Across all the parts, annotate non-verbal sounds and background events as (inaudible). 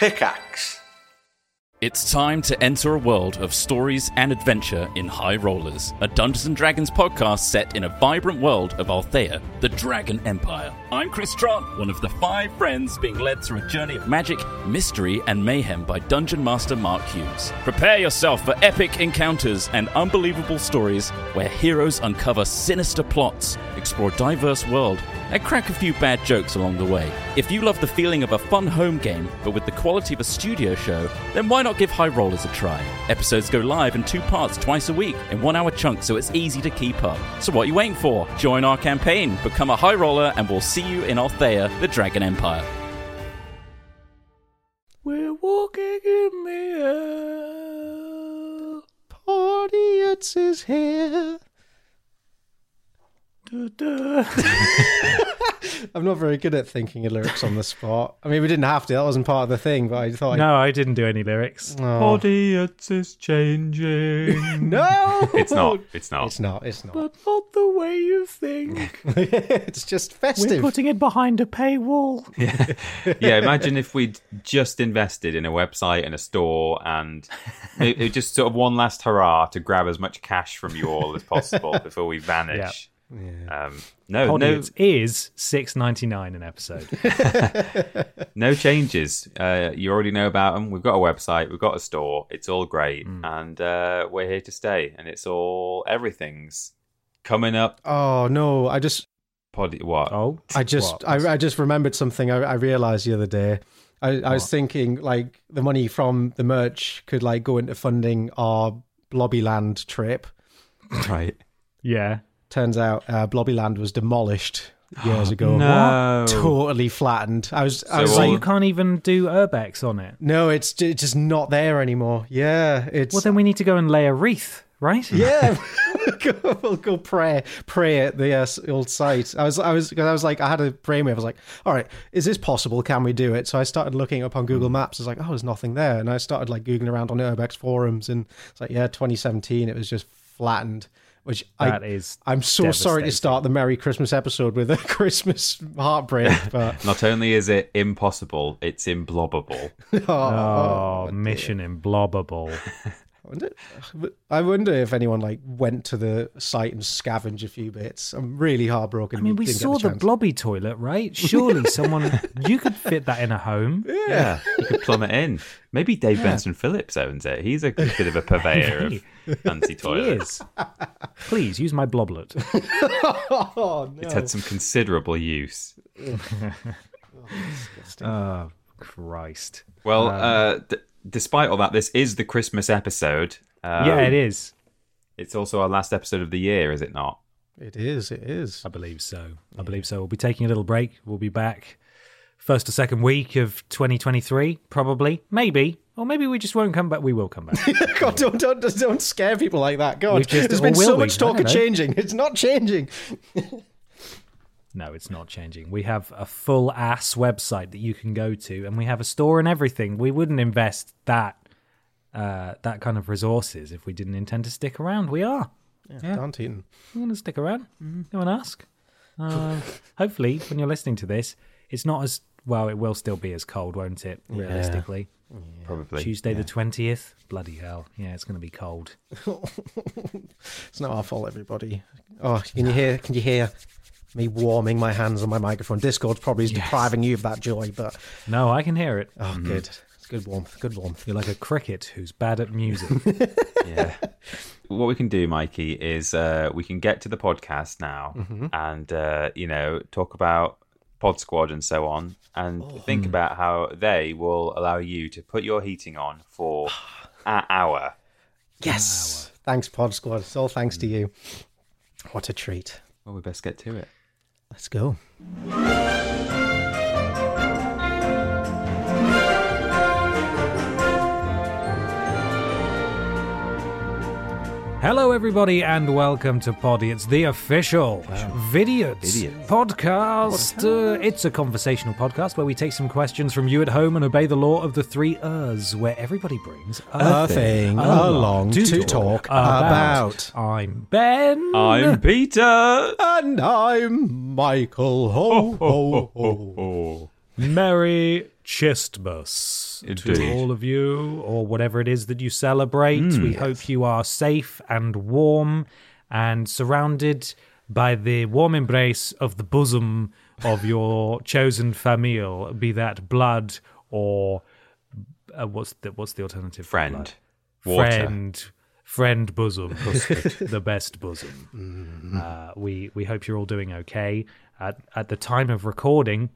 Pickaxe. It's time to enter a world of stories and adventure in High Rollers, a Dungeons and Dragons podcast set in a vibrant world of Althea, the Dragon Empire. I'm Chris Trott, one of the five friends being led through a journey of magic, mystery, and mayhem by Dungeon Master Mark Hughes. Prepare yourself for epic encounters and unbelievable stories where heroes uncover sinister plots, explore a diverse world, and crack a few bad jokes along the way. If you love the feeling of a fun home game, but with the quality of a studio show, then why not give High Rollers a try? Episodes go live in two parts twice a week in one hour chunks, so it's easy to keep up. So what are you waiting for? Join our campaign, become a High Roller, and we'll see you in Althea, the Dragon Empire. We're walking in the air. Audience is here. Da-da. (laughs) I'm not very good at thinking of lyrics on the spot. I mean, we didn't have to. That wasn't part of the thing, but I thought. No, I didn't do any lyrics. Oh. Audience is changing. (laughs) no, It's not. It's not. It's not. It's not. But not the way you think. (laughs) it's just festive. We're putting it behind a paywall. yeah, yeah. imagine if we'd just invested in a website and a store and it, it just sort of one last hurrah to grab as much cash from you all as possible before we vanish. Um, no, no, Audience is six ninety nine an episode. (laughs) no changes. Uh, you already know about them. We've got a website. We've got a store. It's all great, and uh, we're here to stay. And it's all everything's coming up. oh no! I just, Pod, what? Oh, I just. I, I just remembered something. I, I realized the other day. I, I was thinking like the money from the merch could like go into funding our Blobbyland trip. Right. yeah. Turns out uh, Blobbyland was demolished years ago. No. Totally flattened. I was, I So was So like, you can't even do urbex on it. no, it's ju- just not there anymore. Yeah, it's Well, then we need to go and lay a wreath, right? yeah. (laughs) go, we'll go pray, pray at the uh, s- old site. I was, I was, cause I was like, I had a brainwave. I was like, all right, is this possible? Can we do it? So I started looking up on Google Maps. I was like, oh, there's nothing there, and I started like googling around on Urbex forums, and it's like, yeah, 2017, it was just flattened. Which That I, is I'm so sorry to start the Merry Christmas episode with a (laughs) Christmas heartbreak, (laughs) but Not only is it impossible, it's imblobbable. (laughs) Oh, oh, oh mission imblobbable. I wonder, if anyone like went to the site and scavenged a few bits. I'm really heartbroken. I mean, we didn't saw the, chance. blobby toilet, right? Surely (laughs) someone you could fit that in a home. Yeah, you could plumb it in. Maybe Dave Benson Phillips owns it. He's a bit of a purveyor of fancy He toilets. Please use my bloblet. (laughs) Oh no! It's had some considerable use. (laughs) Oh, oh Christ. Well, uh, d- despite all that, this is the Christmas episode. Um, yeah, it is. It's also our last episode of the year, is it not? It is. It is. I believe so. I believe so. We'll be taking a little break. We'll be back first or second week of 2023, probably. Maybe. Or maybe we just won't come back. We will come back. (laughs) God, don't don't don't scare people like that. God, We just- there's or been so we? much I talk of changing. It's not changing. (laughs) no, it's not changing. We have a full ass website that you can go to, and we have a store and everything. We wouldn't invest that uh, that kind of resources if we didn't intend to stick around. We are. Yeah. Darn Teton. I'm going to stick around. Go and ask. Uh, (laughs) hopefully, when you're listening to this, it's not as well. It will still be as cold, won't it? Realistically, Probably. Tuesday the twentieth. Bloody hell! Yeah, it's going to be cold. (laughs) It's not our fault, everybody. Oh, can you hear? Can you hear me warming my hands on my microphone? Discord probably is depriving you of that joy, but No, I can hear it. oh, good. It's good warmth. Good warmth. You're like a cricket who's bad at music. (laughs) Yeah. what we can do, Mikey, is uh, we can get to the podcast now and, uh, you know, talk about Pod Squad and so on and think about how they will allow you to put your heating on for (sighs) an hour. Yes. Thanks, Pod Squad. It's all thanks to you. What a treat. Well, we best get to it. Let's go. Hello, everybody, and welcome to Poddy. It's the official Vidiots Vidiots. podcast. Uh, it's a conversational podcast where we take some questions from you at home and obey the law of the three Ers, where everybody brings A thing along to talk about. I'm Ben. I'm Peter. And I'm Michael. Ho, (laughs) ho, ho. Oh. Merry Chistmas Indeed. to all of you, or whatever it is that you celebrate. Mm. we hope you are safe and warm and surrounded by the warm embrace of the bosom of your (laughs) chosen famille, be that blood or uh, what's the what's the alternative? Friend. Friend, friend bosom, (laughs) the best bosom. Uh, we we hope you're all doing okay. At at the time of recording,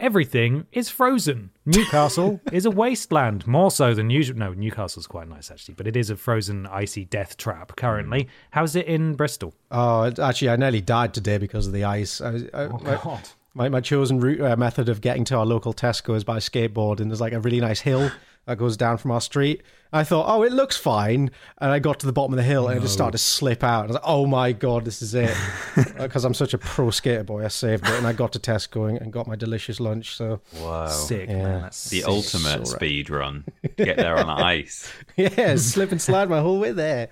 everything is frozen. Newcastle (laughs) is a wasteland, more so than usual. No, Newcastle's quite nice actually, but it is a frozen, icy death trap currently. How's it in Bristol? Oh, actually, I nearly died today because of the ice. I, I, Oh, my, my, my chosen route uh, method of getting to our local Tesco is by skateboard, and there's like a really nice hill that goes down from our street. I thought, oh, it looks fine, and I got to the bottom of the hill and it just started to slip out. I was like, oh my god, this is it, (laughs) uh, because I'm such a pro skater boy. I saved it, and I got to Tesco and, and got my delicious lunch. So Whoa. Sick, yeah. man. That's The sick. ultimate so right. speed run. (laughs) Get there on ice. (laughs) yeah, slip and slide my whole way there.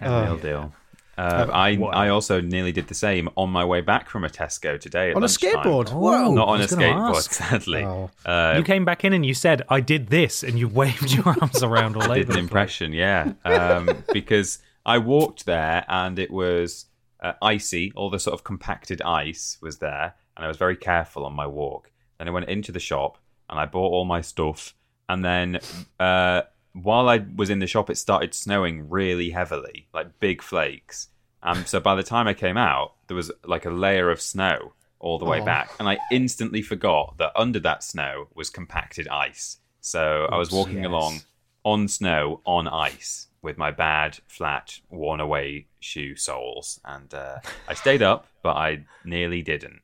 Real oh. deal. Uh, I Wow. I also nearly did the same on my way back from a Tesco today. At On a skateboard. Oh, Whoa. Not on a skateboard, ask. sadly. Oh. Uh, You came back in and you said, "I did this," and you (laughs) waved your arms around all over. did an impression, yeah. Um, (laughs) because I walked there and it was uh, icy. All the sort of compacted ice was there, and I was very careful on my walk. Then I went into the shop and I bought all my stuff. And then uh, while I was in the shop, it started snowing really heavily, like big flakes. Um, so by the time I came out, there was like a layer of snow all the way Oh. back, and I instantly forgot that under that snow was compacted ice. So I was walking yes. along on snow on ice with my bad, flat, worn away shoe soles. And uh, I stayed up, but I nearly didn't.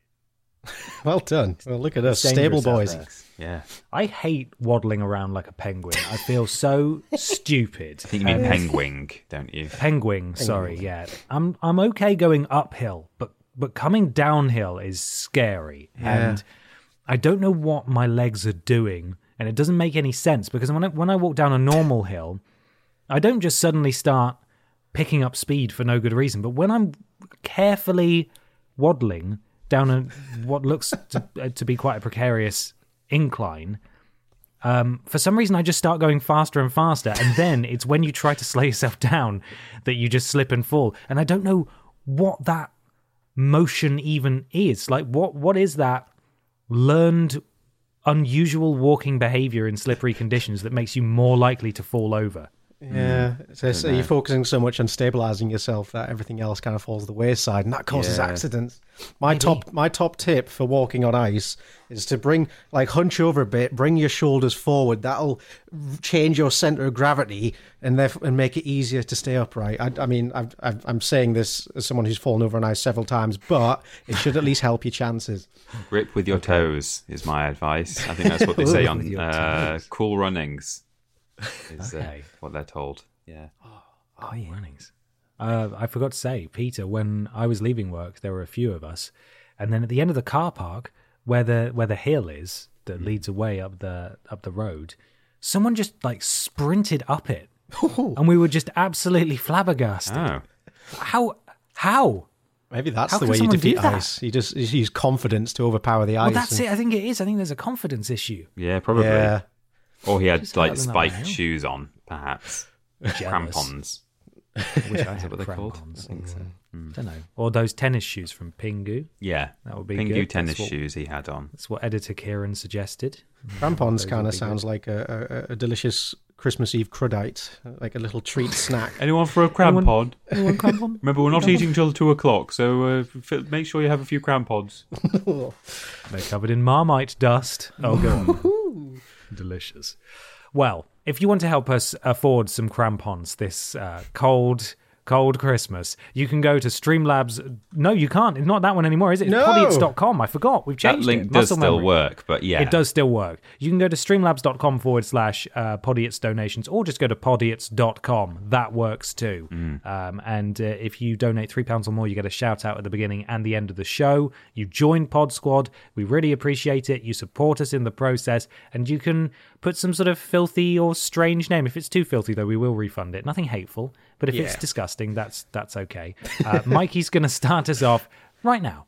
(laughs) Well done. Well, look at us, stable boys. there. Yeah. I hate waddling around like a penguin. I feel so (laughs) stupid. I think you mean penguin, don't you? Penguin, sorry, yeah. I'm I'm okay going uphill, but but coming downhill is scary. And I don't know what my legs are doing, and it doesn't make any sense because when I, when I walk down a normal (laughs) hill, I don't just suddenly start picking up speed for no good reason. But when I'm carefully waddling down a what looks to, (laughs) uh, to be quite a precarious incline, um, for some reason I just start going faster and faster, and then it's when you try to slow yourself down that you just slip and fall. And I don't know what that motion even is. Like, what what is that learned unusual walking behavior in slippery conditions that makes you more likely to fall over? Yeah, so, so you're focusing so much on stabilizing yourself that everything else kind of falls to the wayside, and that causes Yeah. accidents. My top, my top tip for walking on ice is to bring, like, hunch over a bit, bring your shoulders forward. That'll change your center of gravity and therefore and make it easier to stay upright. I, I mean, I've, I've, I'm saying this as someone who's fallen over on ice several times, but it should at least help your chances. Grip with your toes is my advice. I think that's what they say on uh, cool runnings. (laughs) Is uh, Okay. what they're told. Yeah. (gasps) Oh, runnings. Uh, I forgot to say, Peter, when I was leaving work, there were a few of us, and then at the end of the car park, where the where the hill is that leads away up the up the road, someone just like sprinted up it, (laughs) and we were just absolutely flabbergasted. Oh. How how? Maybe that's How the way you defeat ice. You just you use confidence to overpower the Well, ice. that's and- it. I think it is. I think there's a confidence issue. Yeah, probably. Yeah. Or he had Just like out in that spiked shoes on, perhaps. Jealous. Crampons. (laughs) I wish I had what they're called? crampons. I think so. Don't know. Or those tennis shoes from Pingu. Yeah. That would be Pingu good. tennis That's what- shoes he had on. That's what editor Kieran suggested. Crampons Those kind would of be sounds like a, a, a delicious Christmas Eve crudite, like a little treat (laughs) snack. Anyone for a cram Anyone- pod? Anyone crampon? (laughs) Remember, we're not eating till two o'clock, so uh, f- make sure you have a few cram pods. They're covered in marmite dust. Oh, go on. Delicious. Well, if you want to help us afford some crampons this uh, cold, cold Christmas, you can go to Streamlabs. No, you can't. It's not that one anymore, is it? It's No. podiots.com. I forgot. We've changed That link it. does Muscle still memory. work, but yeah. It does still work. You can go to streamlabs.com forward slash uh, podiots donations or just go to podiots.com. That works too. Um, and uh, if you donate £3 or more, you get a shout out at the beginning and the end of the show. You join Pod Squad. We really appreciate it. You support us in the process and you can put some sort of filthy or strange name. If it's too filthy, though, we will refund it. Nothing hateful, but if it's disgusting, that's, that's okay. Uh, (laughs) Mikey's going to start us off right now.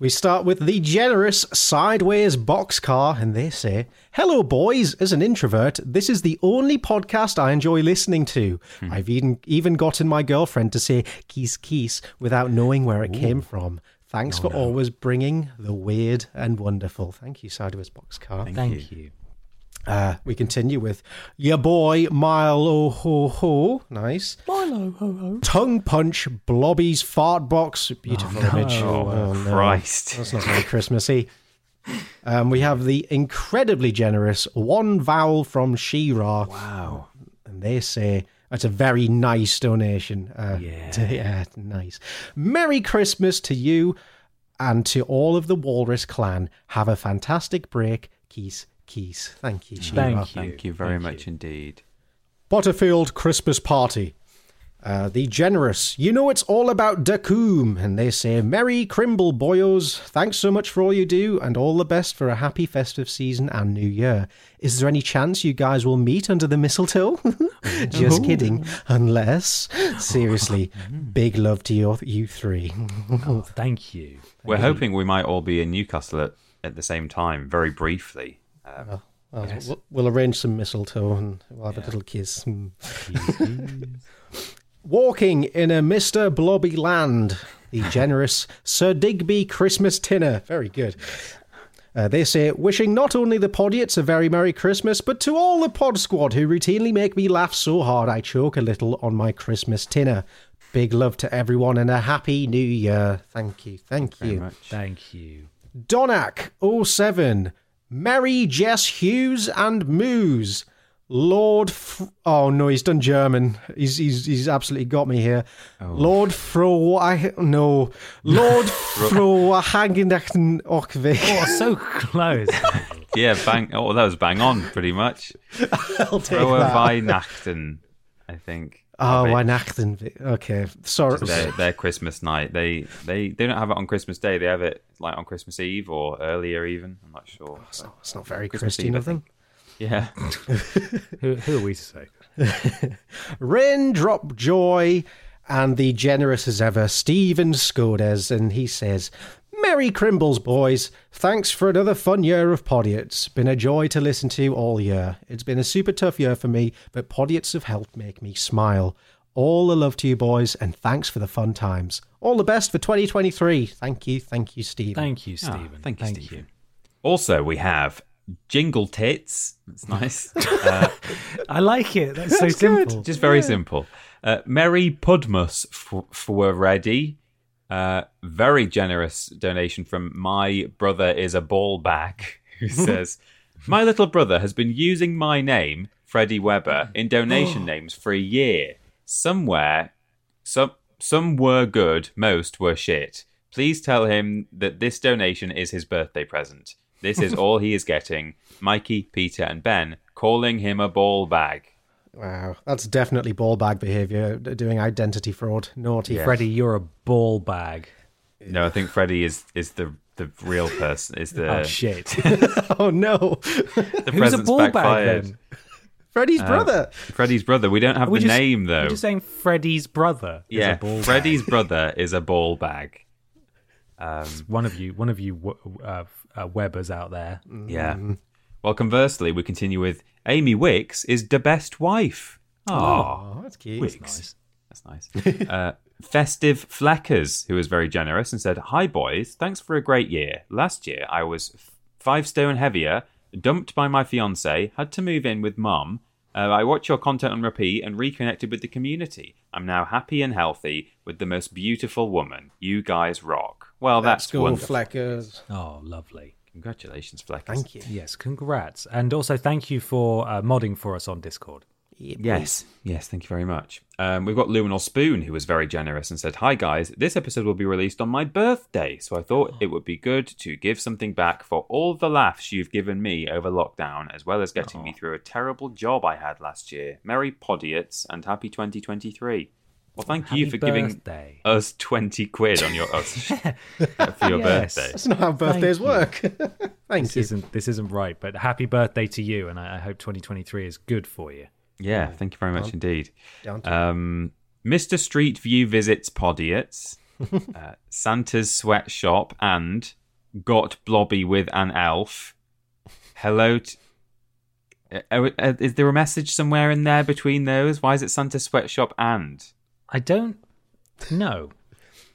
We start with the generous sideways boxcar, and they say, Hello, boys. As an introvert, this is the only podcast I enjoy listening to. I've even, even gotten my girlfriend to say kiss kiss without knowing where it came from. Thanks for always bringing the weird and wonderful. Thank you, Sideways Boxcar. Thank you. Uh, we continue with your boy Milo Ho Ho. Nice. Milo Ho Ho. Tongue punch Blobby's fart box. Beautiful image. Oh, no. Christ. That's not very Christmassy. Um, we have the incredibly generous one vowel from Shira. Wow. And they say that's a very nice donation. Uh, Yeah. yeah, nice. Merry Christmas to you and to all of the Walrus clan. Have a fantastic break. Keys, keys. Thank you, Shira. Thank you. Thank you very Thank much you. indeed. Butterfield Christmas Party. Uh, the generous, you know it's all about Dacoom, and they say, Merry Crimble boyos, thanks so much for all you do, and all the best for a happy festive season and new year. Is there any chance you guys will meet under the mistletoe? (laughs) Just kidding, unless, seriously, (laughs) big love to you, you three. (laughs) Thank you. We're hoping we might all be in Newcastle at, at the same time, very briefly. Um, Well, we'll, we'll arrange some mistletoe and we'll have a little kiss. Hmm. (laughs) Walking in a Mr. Blobby land, the generous Sir Digby Christmas Tinner. Very good. Uh, they say, wishing not only the Podiots a very Merry Christmas, but to all the Pod Squad who routinely make me laugh so hard I choke a little on my Christmas tinner. Big love to everyone and a happy new year. Thank you. Thank very you. much. Thank you. Donak 07, Mary Jess Hughes and Moose. Lord, F- oh no, he's done German. He's he's he's absolutely got me here. Oh. Lord Fro, I no, Lord (laughs) Fro Hagendachten Okve. Oh, so close. (laughs) Yeah, bang. Oh, that was bang on, pretty much. (laughs) I'll take Roa that. Weihnachten, I think. Oh, Have it. Weihnachten. Okay, sorry. Their, their Christmas night. They, they they don't have it on Christmas Day. They have it like on Christmas Eve or earlier, even. I'm not sure. Oh, it's not, it's not very Christmas Christian Eve, I of them. Yeah. (laughs) who, who are we to say? (laughs) Raindrop Joy and the generous as ever Stephen Skodes, and he says, Merry Crimbles, boys. Thanks for another fun year of Podiots. Been a joy to listen to all year. It's been a super tough year for me, but Podiots have helped make me smile. All the love to you, boys, and thanks for the fun times. All the best for 2023. Thank you, thank you, Steve. Thank you, Ah, Stephen. thank you, Stephen. Also, we have Jingle Tits. That's nice. (laughs) I like it. That's so simple. Just very simple. Uh, Merry Pudmus f- for ready. Uh, very generous donation from my brother is a ball bag who (laughs) says, "My little brother has been using my name, Freddie Weber, (laughs) in donation names for a year. Somewhere, some some were good, most were shit. Please tell him that this donation is his birthday present. This is (laughs) all he is getting. Mikey, Peter, and Ben calling him a ball bag." Wow, that's definitely ball bag behavior, doing identity fraud. Naughty. Yeah. Freddie, you're a ball bag. No, I think Freddie is is the the real person. Is the (laughs) oh shit! (laughs) (laughs) Oh no, the Who's a ball bag backfired. then? Freddie's brother. Freddie's brother. We don't have We the just- name though. We're just saying Freddie's brother. is yeah, a ball Freddie's bag. brother is a ball bag. Um, One of you, one of you uh, uh, Webbers out there. yeah. Well, conversely, we continue with Amy Wicks is the best wife. Oh, Oh, that's cute. Wicks. That's nice. (laughs) uh, Festive Fleckers, who was very generous and said, Hi, boys. Thanks for a great year. Last year, I was f- five stone heavier, dumped by my fiance, had to move in with mum. Uh, I watch your content on repeat and reconnected with the community. I'm now happy and healthy with the most beautiful woman. You guys rock. Well, that's Let's go, wonderful. Fleckers. Oh, lovely. Congratulations, Fleckers. Thank you. Yes, congrats, and also thank you for uh, modding for us on Discord. Yes, yes, thank you very much. Um, we've got Luminal Spoon, who was very generous and said, Hi guys, this episode will be released on my birthday, so I thought it would be good to give something back for all the laughs you've given me over lockdown, as well as getting me through a terrible job I had last year. Merry Podiots and happy 2023. Well, thank you Happy for giving us 20 quid on your us (laughs) for your Yes. birthday. That's not how birthdays you. work. (laughs) Thank This you. isn't this isn't right, but happy birthday to you, and I, I hope 2023 is good for you. Yeah, thank you very much indeed. Down to Um, Mr. Street View visits Podiots. (laughs) uh, Santa's sweatshop and got blobby with an elf. Hello. T- uh, uh, is there a message somewhere in there between those? Why is it Santa's sweatshop and I don't know.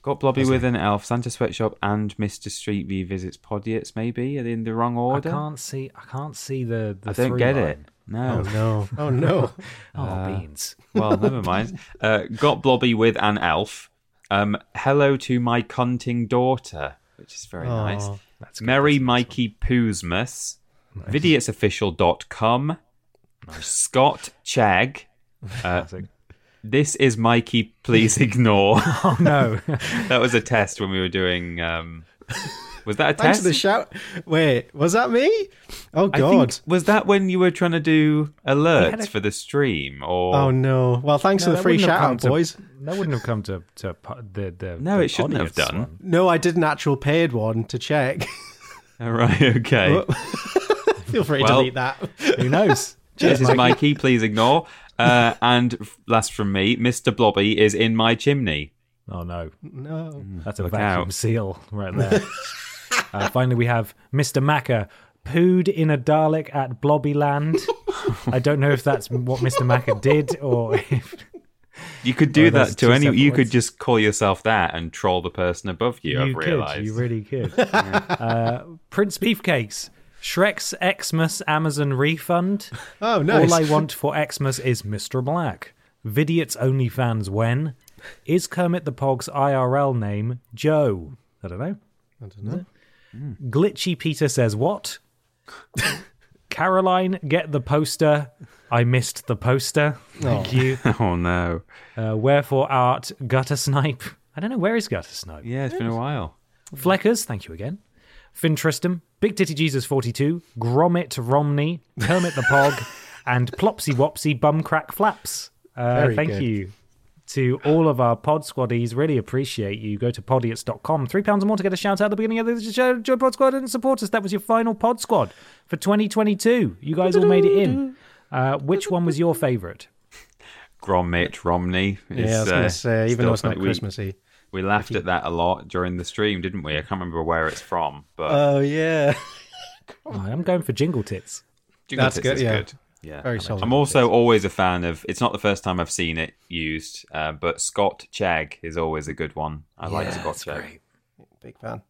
got blobby with an elf? Santa sweatshop and Mister Street revisits Podiots. Maybe are they in the wrong order? I can't see. I can't see the. the I don't through get line. it. No. Oh no. (laughs) Oh no. (laughs) Oh, beans. Well, never (laughs) mind. Uh, got blobby with an elf. Um, hello to my cunting daughter, which is very nice. Aw. That's good. Merry Mikey Poosmas. Vidiotofficial.com. Scott Chag. Uh, this is Mikey. Please (laughs) ignore. (laughs) Oh no. (laughs) that was a test when we were doing. Um, was that a Thanks test? for the shout. Wait, was that me? Oh I God. think, was that when you were trying to do alerts a- for the stream? Or Oh no. Well, thanks No, for the free shout out, to- boys. That wouldn't have come to to the the. No, the it shouldn't have done. one. No, I did an actual paid one to check. All right, okay. Feel free to delete that. Who knows? this is Mikey. Please ignore. Uh, and last from me, Mr. Blobby is in my chimney. Oh no, No. that's a Look vacuum out. seal right there. uh, finally, we have Mr. Macker pooed in a Dalek at Blobbyland. I don't know if that's what Mr. Macker did or (laughs) if You could do Oh, that to two any. separate You could just call yourself that and troll the person above you. you I've could. realised. You really could. (laughs) uh, Prince Beefcakes. Shrek's Xmas Amazon refund. (laughs) Oh, nice. All I want for Xmas is Mr. Black. Vidiot's OnlyFans when? Is Kermit the Pog's IRL name Joe? I don't know. I don't know. Glitchy Peter says what? (laughs) Caroline, get the poster. I missed the poster. Thank you. (laughs) oh no. Uh, wherefore art gutter snipe? I don't know where is gutter snipe. Yeah, it's been a while. Fleckers, thank you again. Finn Tristram, Big Titty Jesus 42, Gromit Romney, Kermit the Pog, (laughs) and Plopsy Wopsy Bumcrack Flaps. Uh, thank good. you to all of our pod squaddies. Really appreciate you. Go to podiots.com. Three pounds or more to get a shout out at the beginning of the show. Join Pod Squad and support us. That was your final pod squad for 2022. You guys all made it in. Uh, which one was your favourite? Gromit Romney. Is, Yeah, I was uh, going to say, even though it's not funny. We- Christmassy. We, laughed at that a lot during the stream, didn't we? I can't remember where it's from, but Oh, yeah. (laughs) Oh, I'm going for Jingle Tits. Jingle that's Tits good, is yeah. good. Yeah, Very solid. I'm also always a fan of. It's not the first time I've seen it used, uh, but Scott Chag is always a good one. I like Scott That's Chag. great. Big fan.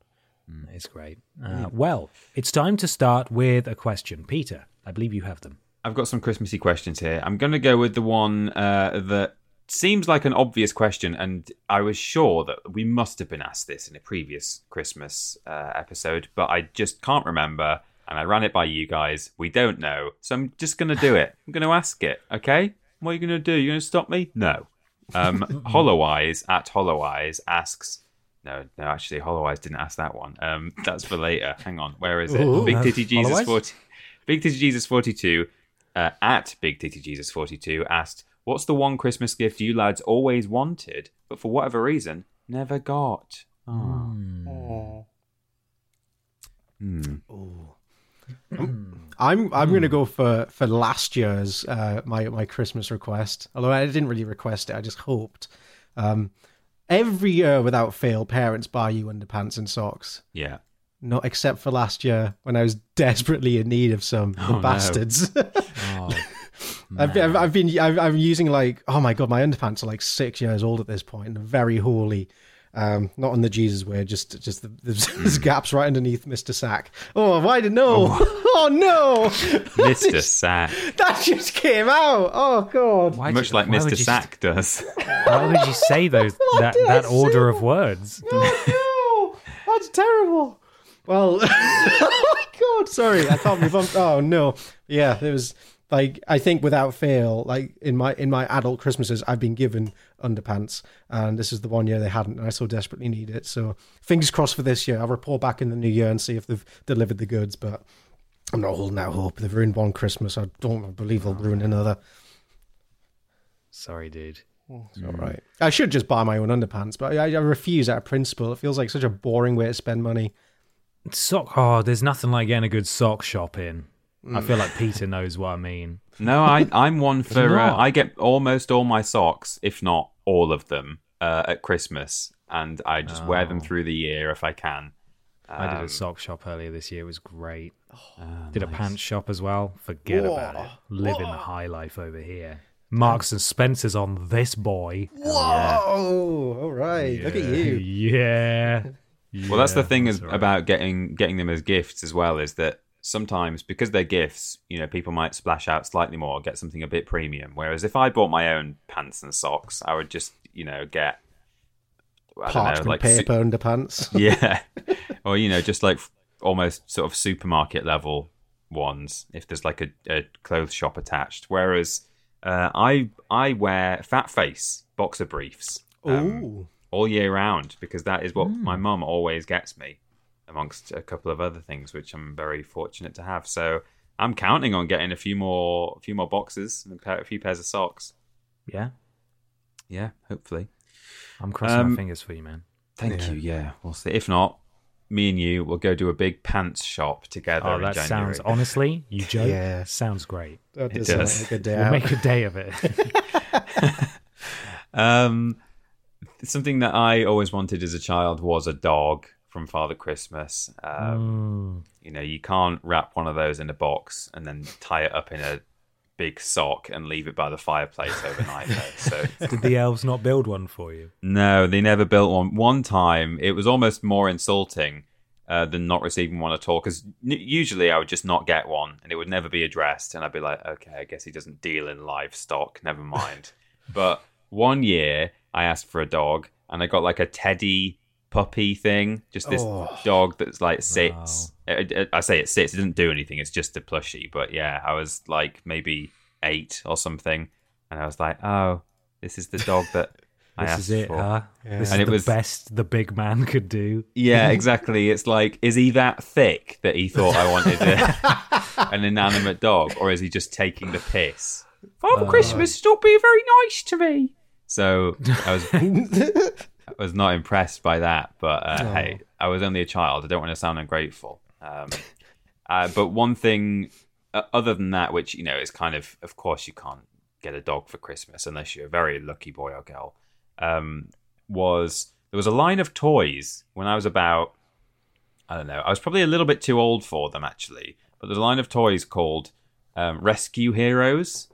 It's great. Uh, well, it's time to start with a question. Peter, I believe you have them. I've got some Christmassy questions here. I'm going to go with the one uh, that seems like an obvious question, and I was sure that we must have been asked this in a previous Christmas uh, episode, but I just can't remember. And I ran it by you guys. We don't know, so I'm just going to do it. I'm going to ask it. Okay, what are you going to do? You going to stop me? No. Um, (laughs) Hollow Eyes at Hollow Eyes asks. No, no, actually, Hollow Eyes didn't ask that one. Um, that's for later. Hang on, where is it? Ooh. Big Titty Jesus forty. Big Titty Jesus forty two uh, at Big Titty Jesus 42 asked, What's the one Christmas gift you lads always wanted, but for whatever reason never got? Oh. Hmm. I'm I'm gonna go for for last year's uh, my my Christmas request. Although I didn't really request it, I just hoped. Um, every year, without fail, parents buy you underpants and socks. Yeah. Not except for last year when I was (laughs) desperately in need of some. The bastards. Oh, (laughs) I've, I've, I've been I've, I'm using like oh my god my underpants are like six years old at this point and very holy. Um, not in the Jesus way, just just the, (laughs) there's, there's gaps right underneath Mister Sack. Oh, why did no? Oh, (laughs) no, Mr. (laughs) Sack. that just came out. Oh god. why Much did- like Mr. would you- Sack does. Why would you say those that, did I that order say? of words? Oh no, that's terrible. Well, oh my god, sorry, I thought we bumped. Oh no, yeah, there was like I think without fail, like in my in my adult Christmases, I've been given underpants, and this is the one year they hadn't, and I so desperately need it. So fingers crossed for this year. I'll report back in the new year and see if they've delivered the goods, but. I'm not holding out hope. They've ruined one Christmas. I don't believe they'll ruin another. Sorry, dude. It's all right. I should just buy my own underpants, but I, I refuse out of principle. It feels like such a boring way to spend money. Sock. Oh, there's nothing like getting a good sock shop in. I feel like Peter knows what I mean. No, I, I'm one (laughs) for. Uh. I get almost all my socks, if not all of them, uh, at Christmas. and I just wear them through the year if I can. I did Um, a sock shop earlier this year. It was great. ah, did a pants shop as well. Forget about it. Living the high life over here. Marks and Spencer's on this boy. Whoa! All right, look at you. Yeah. Well, that's the Yeah, thing is right. about getting getting them as gifts as well. Is that sometimes because they're gifts, you know, people might splash out slightly more, get something a bit premium. Whereas if I bought my own pants and socks, I would just you know get I don't know, Parchment like su- paper underpants. (laughs) (laughs) yeah, or you know, just like almost sort of supermarket level ones. If there's like a, a clothes shop attached, whereas uh, I I wear fat face boxer briefs. um, all year round because that is what my mum always gets me, amongst a couple of other things which I'm very fortunate to have. So I'm counting on getting a few more, a few more boxes and a, pair, a few pairs of socks. Yeah. Yeah, hopefully. I'm crossing Um, my fingers for you, man. Thank Yeah. you. Yeah, we'll see. If not, me and you will go do a big pants shop together. Oh, that January. sounds honestly, you (laughs) joke. Yeah. Sounds great. That It does sound does. like a day We'll make a day of it. (laughs) (laughs) Um, something that I always wanted as a child was a dog from Father Christmas. Um, Mm. You know, you can't wrap one of those in a box and then tie it up in a big sock and leave it by the fireplace overnight. though. (laughs) So Did the elves not build one for you? no, they never built one. One time, it was almost more insulting uh, than not receiving one at all. Because usually, I would just not get one, and it would never be addressed, and I'd be like, okay, I guess he doesn't deal in livestock. Never mind. (laughs) but one year, I asked for a dog, and I got like a teddy puppy thing, just this Oh. dog that's like sits. I, I- I say it sits; it doesn't do anything. It's just a plushie. But yeah, I was like maybe eight or something, and I was like, oh, this is the dog that. (laughs) I This asked is it, for. huh? Yeah. This And is it the was- best the big man could do. Yeah, (laughs) exactly. It's like, is he that thick that he thought I wanted a, (laughs) an inanimate dog, or is he just taking the piss? Father Christmas, stop being very nice to me. So I was, I was not impressed by that. But uh, Oh. hey, I was only a child. I don't want to sound ungrateful. Um, uh, but one thing, uh, other than that, which you know is kind of, of course, you can't get a dog for Christmas unless you're a very lucky boy or girl. Um, was there was a line of toys when I was about I don't know I was probably a little bit too old for them actually, but there's a line of toys called um, Rescue Heroes,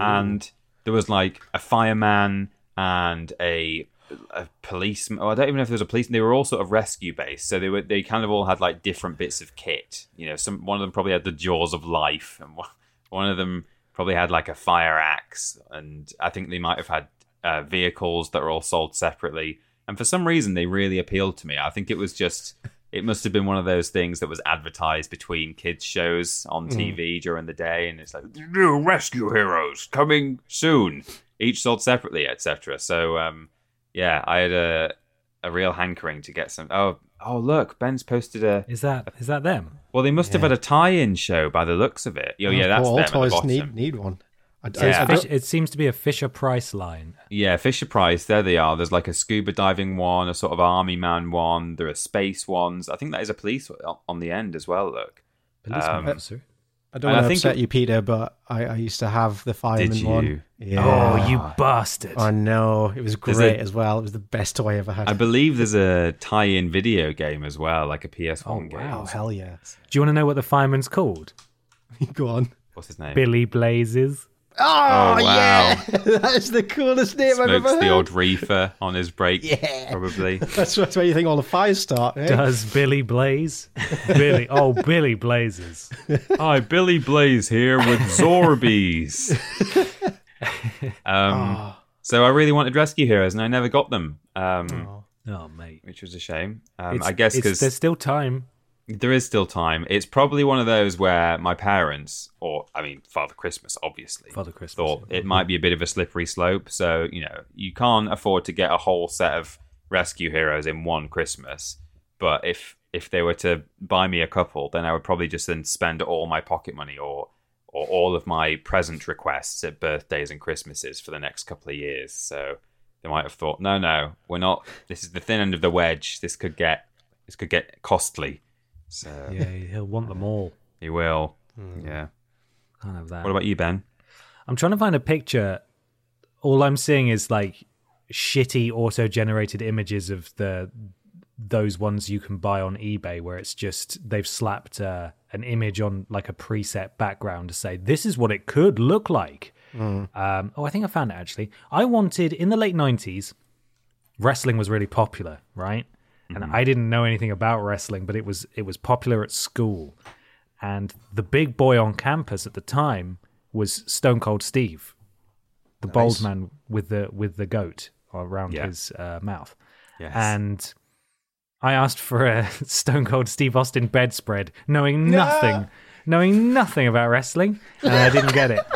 and there was like a fireman and a a policeman. Oh, I don't even know if there was a policeman. They were all sort of rescue based, so they were they kind of all had like different bits of kit. You know, some one of them probably had the jaws of life, and one- one of them probably had like a fire axe, and I think they might have had uh, vehicles that were all sold separately. And for some reason, they really appealed to me. I think it was just. It must have been one of those things that was advertised between kids' shows on TV during the day, and it's like new rescue heroes coming soon, each sold separately, etc. So, um, yeah, I had a a real hankering to get some. Oh, oh, look, Ben's posted a. Is that is that them? Well, they must have had a tie-in show by the looks of it. Oh, yeah, that's all them at the toys need need one. I, I- Yeah. I Fish, it seems to be a Fisher Price line. Yeah, Fisher Price. There they are. There's like a scuba diving one, a sort of army man one. There are space ones. I think that is a police on the end as well. Look. police Um, officer. I don't and I want to upset it- you, Peter, but I, I used to have the fireman Did you? one. Yeah. Oh, ah. you bastard! I know. It was great a- as well. It was the best toy I ever had. I believe there's a tie-in video game as well, like a PS1 game. oh, hell yeah. Do you want to know what the fireman's called? (laughs) Go on. What's his name? Billy Blazes. Oh, wow. yeah. (laughs) that is the coolest name I've ever Smokes the heard. old reefer on his break. Yeah. Probably. (laughs) That's, that's where you think all the fires start. Eh? Does Billy Blaze? Billy. Oh, Billy Blazes. (laughs) Hi, Billy Blaze here with Zorbies. um, Oh, so I really wanted Rescue Heroes, and I never got them, um, oh. Oh, mate. which was a shame. Um, I guess because there's still time. There is still time. It's probably one of those where my parents, or I mean, Father Christmas, obviously, Father Christmas, thought yeah. it might be a bit of a slippery slope. So you know, you can't afford to get a whole set of rescue heroes in one Christmas. But if if they were to buy me a couple, then I would probably just then spend all my pocket money or or all of my present requests at birthdays and Christmases for the next couple of years. So they might have thought, no, no, we're not. This is the thin end of the wedge. This could get this could get costly. So Yeah, he'll want them all. he will. Yeah. Can't have that. What about you, Ben? I'm trying to find a picture. All I'm seeing is like shitty auto-generated images of the those ones you can buy on eBay where it's just they've slapped uh, an image on like a preset background to say this is what it could look like. Um, oh, I think I found it actually. I wanted in the late '90s, wrestling was really popular, right? And I didn't know anything about wrestling, but it was it was popular at school. And the big boy on campus at the time was Stone Cold Steve, the bald man with the with the goat around Yeah. his uh, mouth. Yes. And I asked for a (laughs) Stone Cold Steve Austin bedspread, knowing nothing, knowing nothing about wrestling, and I didn't get it. (laughs)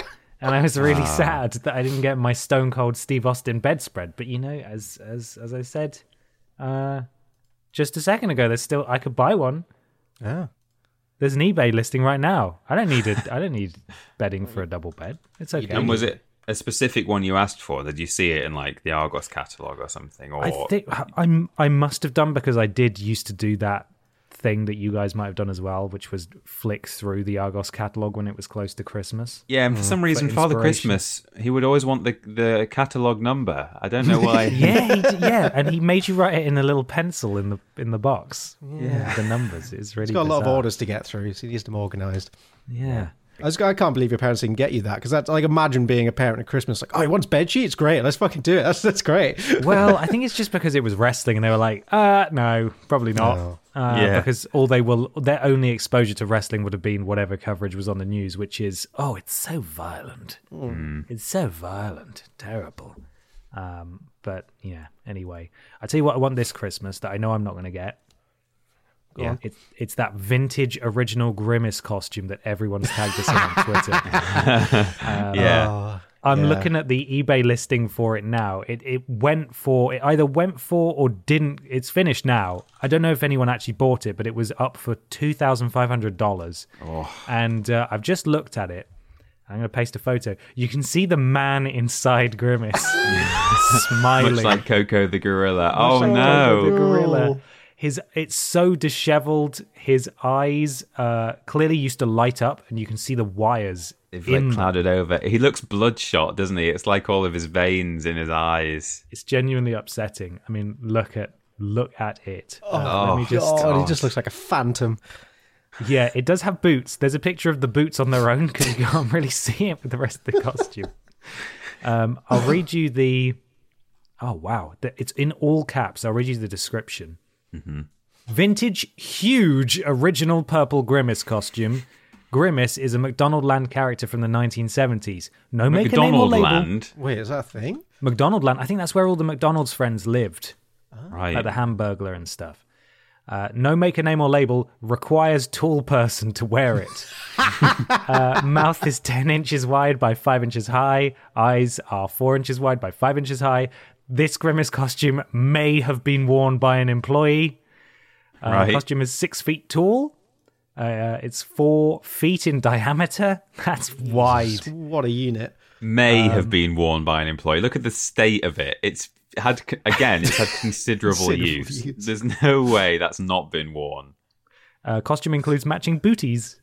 And I was really sad that I didn't get my Stone Cold Steve Austin bedspread. But you know, as as as I said uh, just a second ago, there's still I could buy one. Yeah. There's an eBay listing right now. I don't need it. I don't need (laughs) bedding for a double bed. It's okay. and was it a specific one you asked for? Did you see it in like the Argos catalog or something? Or I think I'm I must have done because I did used to do that thing that you guys might have done as well, which was flick through the Argos catalog when it was close to Christmas. yeah, and for mm. some reason, for Father. Christmas, he would always want the the catalog number. I don't know why. (laughs) Yeah, he d- yeah, and he made you write it in a little pencil in the in the box. Yeah, the numbers. It's really He's got a lot of orders to get through, so he needs them organised. Yeah. I, just, I can't believe your parents didn't get you that because that's like imagine being a parent at Christmas like oh he wants bed sheets great let's fucking do it that's that's great (laughs) Well, I think it's just because it was wrestling, and they were like, "Uh, no, probably not." No. Uh, Yeah. Because all they will, their only exposure to wrestling would have been whatever coverage was on the news, which is, "Oh, it's so violent. It's so violent, terrible." Um, but yeah. Anyway, I tell you what, I want this Christmas that I know I'm not going to get. Yeah. It's it's that vintage original Grimace costume that everyone's tagged us in on Twitter. (laughs) yeah. I'm Yeah. looking at the eBay listing for it now. It it went for it either went for or didn't. It's finished now. I don't know if anyone actually bought it, but it was up for two thousand five hundred dollars. Oh. And uh, I've just looked at it. I'm going to paste a photo. You can see the man inside Grimace (laughs) smiling. Much like Coco the gorilla. Oh like no! Coco the gorilla. His it's so disheveled. His eyes uh, clearly used to light up, and you can see the wires They've in like them. clouded over. He looks bloodshot, doesn't he? It's like all of his veins in his eyes. It's genuinely upsetting. I mean, look at look at it. Uh, Oh, let me just God, he just looks like a phantom yeah, it does have boots. There's a picture of the boots on their own because you can't really (laughs) see it with the rest of the costume. Um, I'll read you the. Oh wow, it's in all caps. I'll read you the description. Vintage, huge, original purple Grimace costume. Grimace is a McDonald Land character from the 1970s. No make a name or McDonald label. Land. wait is that a thing McDonald Land. I think that's where all the McDonald's friends lived. Right. like the Hamburglar and stuff. Uh, no maker name or label requires tall person to wear it. (laughs) uh, mouth is 10 inches wide by 5 inches high. Eyes are 4 inches wide by 5 inches high. This Grimace costume may have been worn by an employee. Uh, Right. Costume is 6 feet tall. Uh, it's 4 feet in diameter. (laughs) That's wide. what a unit May Um, have been worn by an employee. Look at the state of it. It's had again. It's had (laughs) considerable, Considerable use. use. There's no way that's not been worn. Uh, costume includes matching booties.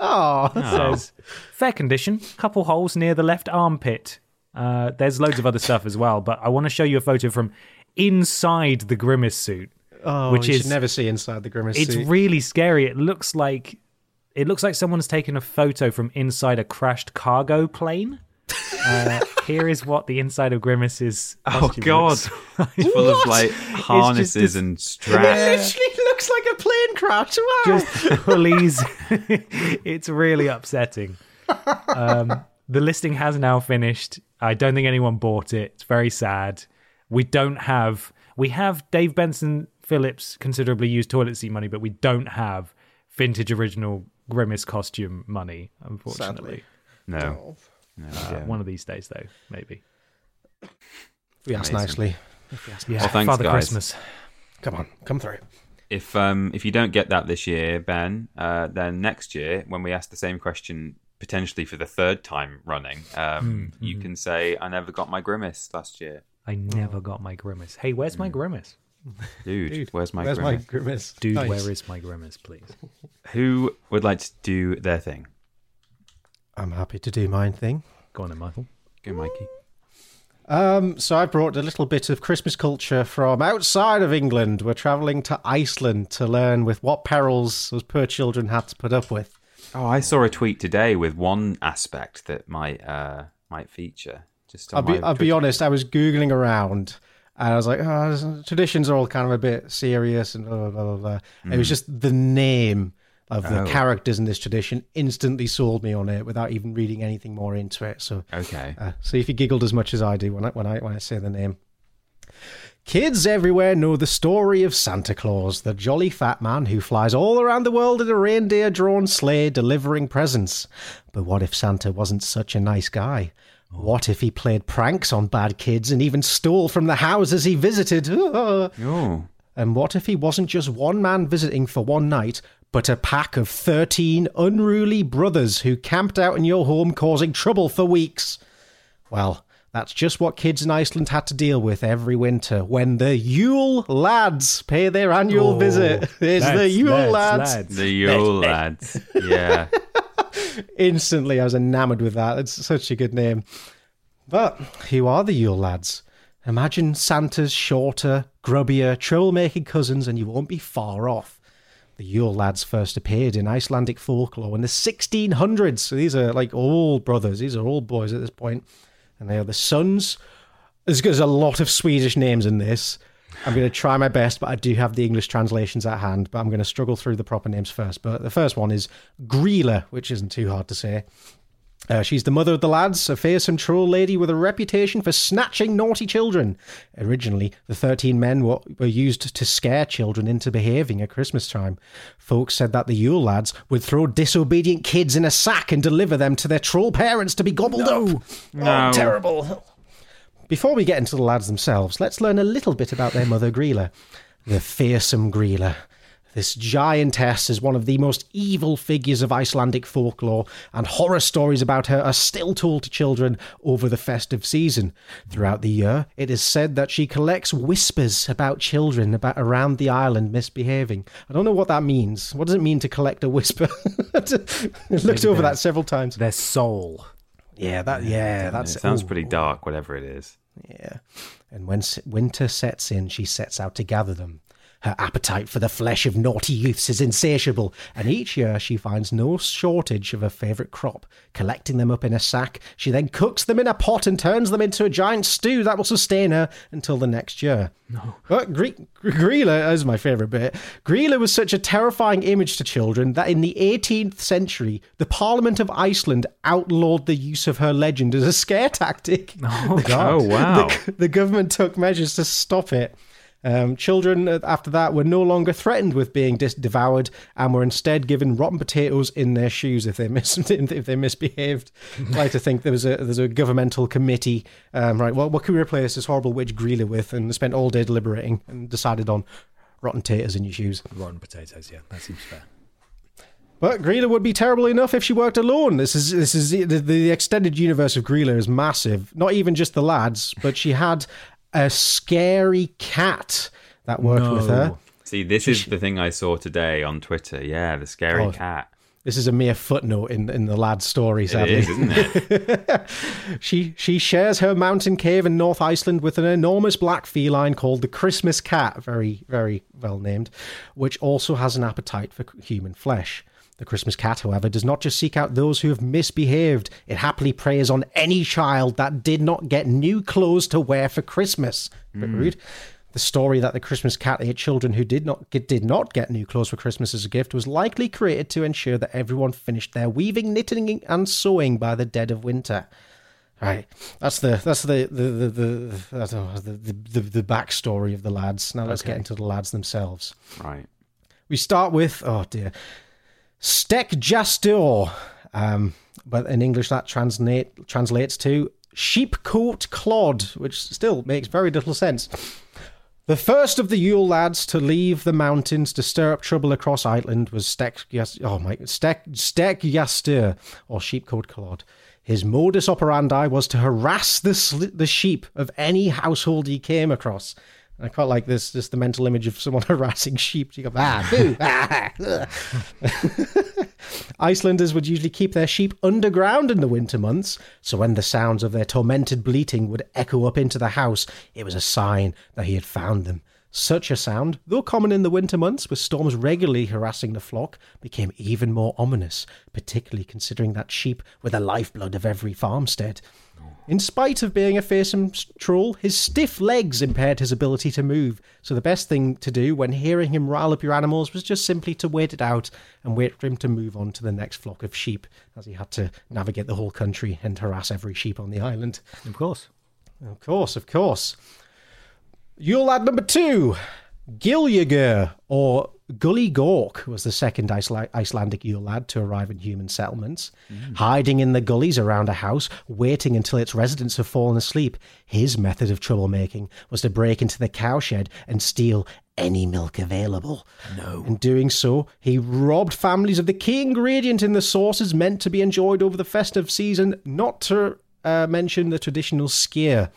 oh says fair condition couple holes near the left armpit uh, there's loads of other stuff as well but i want to show you a photo from inside the grimace suit oh Which you is- should never see inside the grimace suit. it's suit. really scary it looks like it looks like someone's taken a photo from inside a crashed cargo plane uh, (laughs) here is what the inside of grimace's Oh God! looks like. (laughs) It's full of like harnesses this- and straps. it literally looks like a plane crash wow just pulleys. (laughs) it's really upsetting. Um, the listing has now finished. I don't think anyone bought it. It's very sad. We don't have. We have Dave Benson Phillips considerably used toilet seat money, but we don't have vintage original Grimace costume money. Unfortunately, No, no. Uh, one of these days though, maybe. we asked Amazing. nicely Yeah, Well, thanks, Father guys. Christmas. come on come through If um if you don't get that this year, Ben, uh, then next year when we ask the same question potentially for the third time running, um, you can say I never got my grimace last year, I never got my Grimace. Hey, where's my Grimace? dude. where's my where's my grimace? grimace Dude, Nice. where is my Grimace, please? (laughs) Who would like to do their thing? i'm happy to do mine thing Go on then, Michael. Go, Mikey. Um, so I brought a little bit of Christmas culture from outside of England. We're travelling to Iceland to learn with what perils those poor children had to put up with. Oh, I saw a tweet today with one aspect that might uh, might feature. Just I'll be, I'll be honest. I was googling around, and I was like, oh, traditions are all kind of a bit serious and blah blah blah. blah, blah. It was just the name of the Oh. characters in this tradition instantly sold me on it without even reading anything more into it. So Okay. Uh, see if you giggled as much as I do when I when I when I say the name. Kids everywhere know the story of Santa Claus, the jolly fat man who flies all around the world in a reindeer-drawn sleigh delivering presents. But what if Santa wasn't such a nice guy? What if he played pranks on bad kids and even stole from the houses he visited? (laughs) Oh. And what if he wasn't just one man visiting for one night, but a pack of 13 unruly brothers who camped out in your home causing trouble for weeks? Well, that's just what kids in Iceland had to deal with every winter when the Yule lads pay their annual Oh, visit. (laughs) It's the lads, Yule lads, lads. The Yule (laughs) lads. Yeah. Instantly, I was enamored with that. It's such a good name. But who are the Yule lads? Imagine Santa's shorter, grubbier, troublemaking cousins, and you won't be far off. The Yule lads first appeared in Icelandic folklore in the 1600s. So these are like old brothers. These are old boys at this point, and they are the sons. There's, there's a lot of Swedish names in this. I'm going to try my best, but I do have the English translations at hand. But I'm going to struggle through the proper names first. But the first one is Grilla, which isn't too hard to say. Uh, she's the mother of the lads, a fearsome troll lady with a reputation for snatching naughty children. Originally, the 13 men were, were used to scare children into behaving at Christmas time. Folks said that the Yule lads would throw disobedient kids in a sack and deliver them to their troll parents to be gobbled up. No. Oh, terrible. Before we get into the lads themselves, let's learn a little bit about their mother Greela. the fearsome Grilla. This giantess is one of the most evil figures of Icelandic folklore, and horror stories about her are still told to children over the festive season. Throughout the year, it is said that she collects whispers about children about around the island misbehaving. I don't know what that means. What does it mean to collect a whisper? (laughs) I looked over that several times. Their soul. Yeah, that. Yeah, that's it sounds ooh. pretty dark, whatever it is. Yeah. And when winter sets in, she sets out to gather them. Her appetite for the flesh of naughty youths is insatiable, and each year she finds no shortage of her favourite crop. Collecting them up in a sack, she then cooks them in a pot and turns them into a giant stew that will sustain her until the next year. No. But Gre- Grilla uh, is my favourite bit. Grilla was such a terrifying image to children that in the 18th century, the Parliament of Iceland outlawed the use of her legend as a scare tactic. (laughs) Oh, God. Oh, wow. The, the government took measures to stop it. Um, children uh, after that were no longer threatened with being dis- devoured and were instead given rotten potatoes in their shoes if they mis- (laughs) if they misbehaved. I like to think there was a there's a governmental committee. Um, right, well, what can we replace this horrible witch Grilla with? And they spent all day deliberating and decided on rotten taters in your shoes. Rotten potatoes, yeah, that seems fair. But Greela would be terrible enough if she worked alone. This is this is the, the extended universe of Greela is massive. Not even just the lads, but she had a scary cat that worked with her. See, this is the thing I saw today on Twitter. Yeah, the scary Oh, cat. This is a mere footnote in, in the lad's story, It sadly. is, isn't it? (laughs) She she shares her mountain cave in North Iceland with an enormous black feline called the Christmas cat, very very well named, which also has an appetite for human flesh. The Christmas cat, however, does not just seek out those who have misbehaved. It happily preys on any child that did not get new clothes to wear for Christmas. Bit hmm. rude. The story that the Christmas cat ate children who did not get, did not get new clothes for Christmas as a gift was likely created to ensure that everyone finished their weaving, knitting, and sewing by the dead of winter. Right, that's the that's the the the the know, the, the, the, the backstory of the lads. Now let's get into the lads themselves. right. We start with oh dear, Stek Jastor, um, but in English that translate translates to sheepcote clod, which still makes very little sense. The first of the Yule lads to leave the mountains to stir up trouble across Iceland was Stek oh my Stek Stek or sheepcote clod. His modus operandi was to harass the sl- the sheep of any household he came across. I quite like this, just the mental image of someone (laughs) harassing sheep. You go, ah, boo, (laughs) ah. Icelanders would usually keep their sheep underground in the winter months, so when the sounds of their tormented bleating would echo up into the house, it was a sign that he had found them. Such a sound, though common in the winter months, with storms regularly harassing the flock, became even more ominous, particularly considering that sheep were the lifeblood of every farmstead. In spite of being a fearsome troll, his stiff legs impaired his ability to move, so the best thing to do when hearing him rile up your animals was just simply to wait it out and wait for him to move on to the next flock of sheep, as he had to navigate the whole country and harass every sheep on the island. Of course. Of course, of course. Yule lad number two, Giljager, or Gully Gawk, was the second Icela- Icelandic Yule lad to arrive in human settlements. Hiding in the gullies around a house, waiting until its residents have fallen asleep, his method of troublemaking was to break into the cowshed and steal any milk available. No. In doing so, he robbed families of the key ingredient in the sauces meant to be enjoyed over the festive season, not to uh, mention the traditional skyr.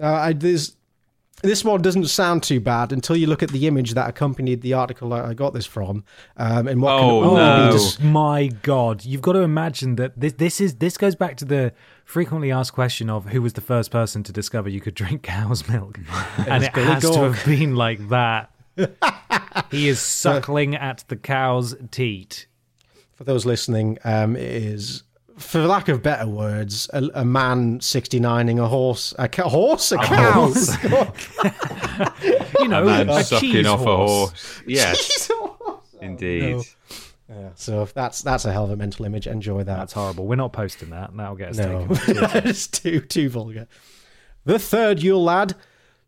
Uh, I, there's this one doesn't sound too bad until you look at the image that accompanied the article that I got this from. Um, and what Oh, can only no. be des- My God, you've got to imagine that this this is this goes back to the frequently asked question of who was the first person to discover you could drink cow's (laughs) milk, and it Billy has to have been like that. (laughs) he is suckling at the cow's teat. for those listening, um, it is, for lack of better words, a, a man 69ing a horse. A ca- horse? A cow? (laughs) You know, Man a sucking cheese off horse. a horse. Yes, (laughs) indeed. Yeah, so that's that's a hell of a mental image. Enjoy that. That's horrible. We're not posting that. That'll get us No, taken. (laughs) it's too too vulgar. The third Yule lad,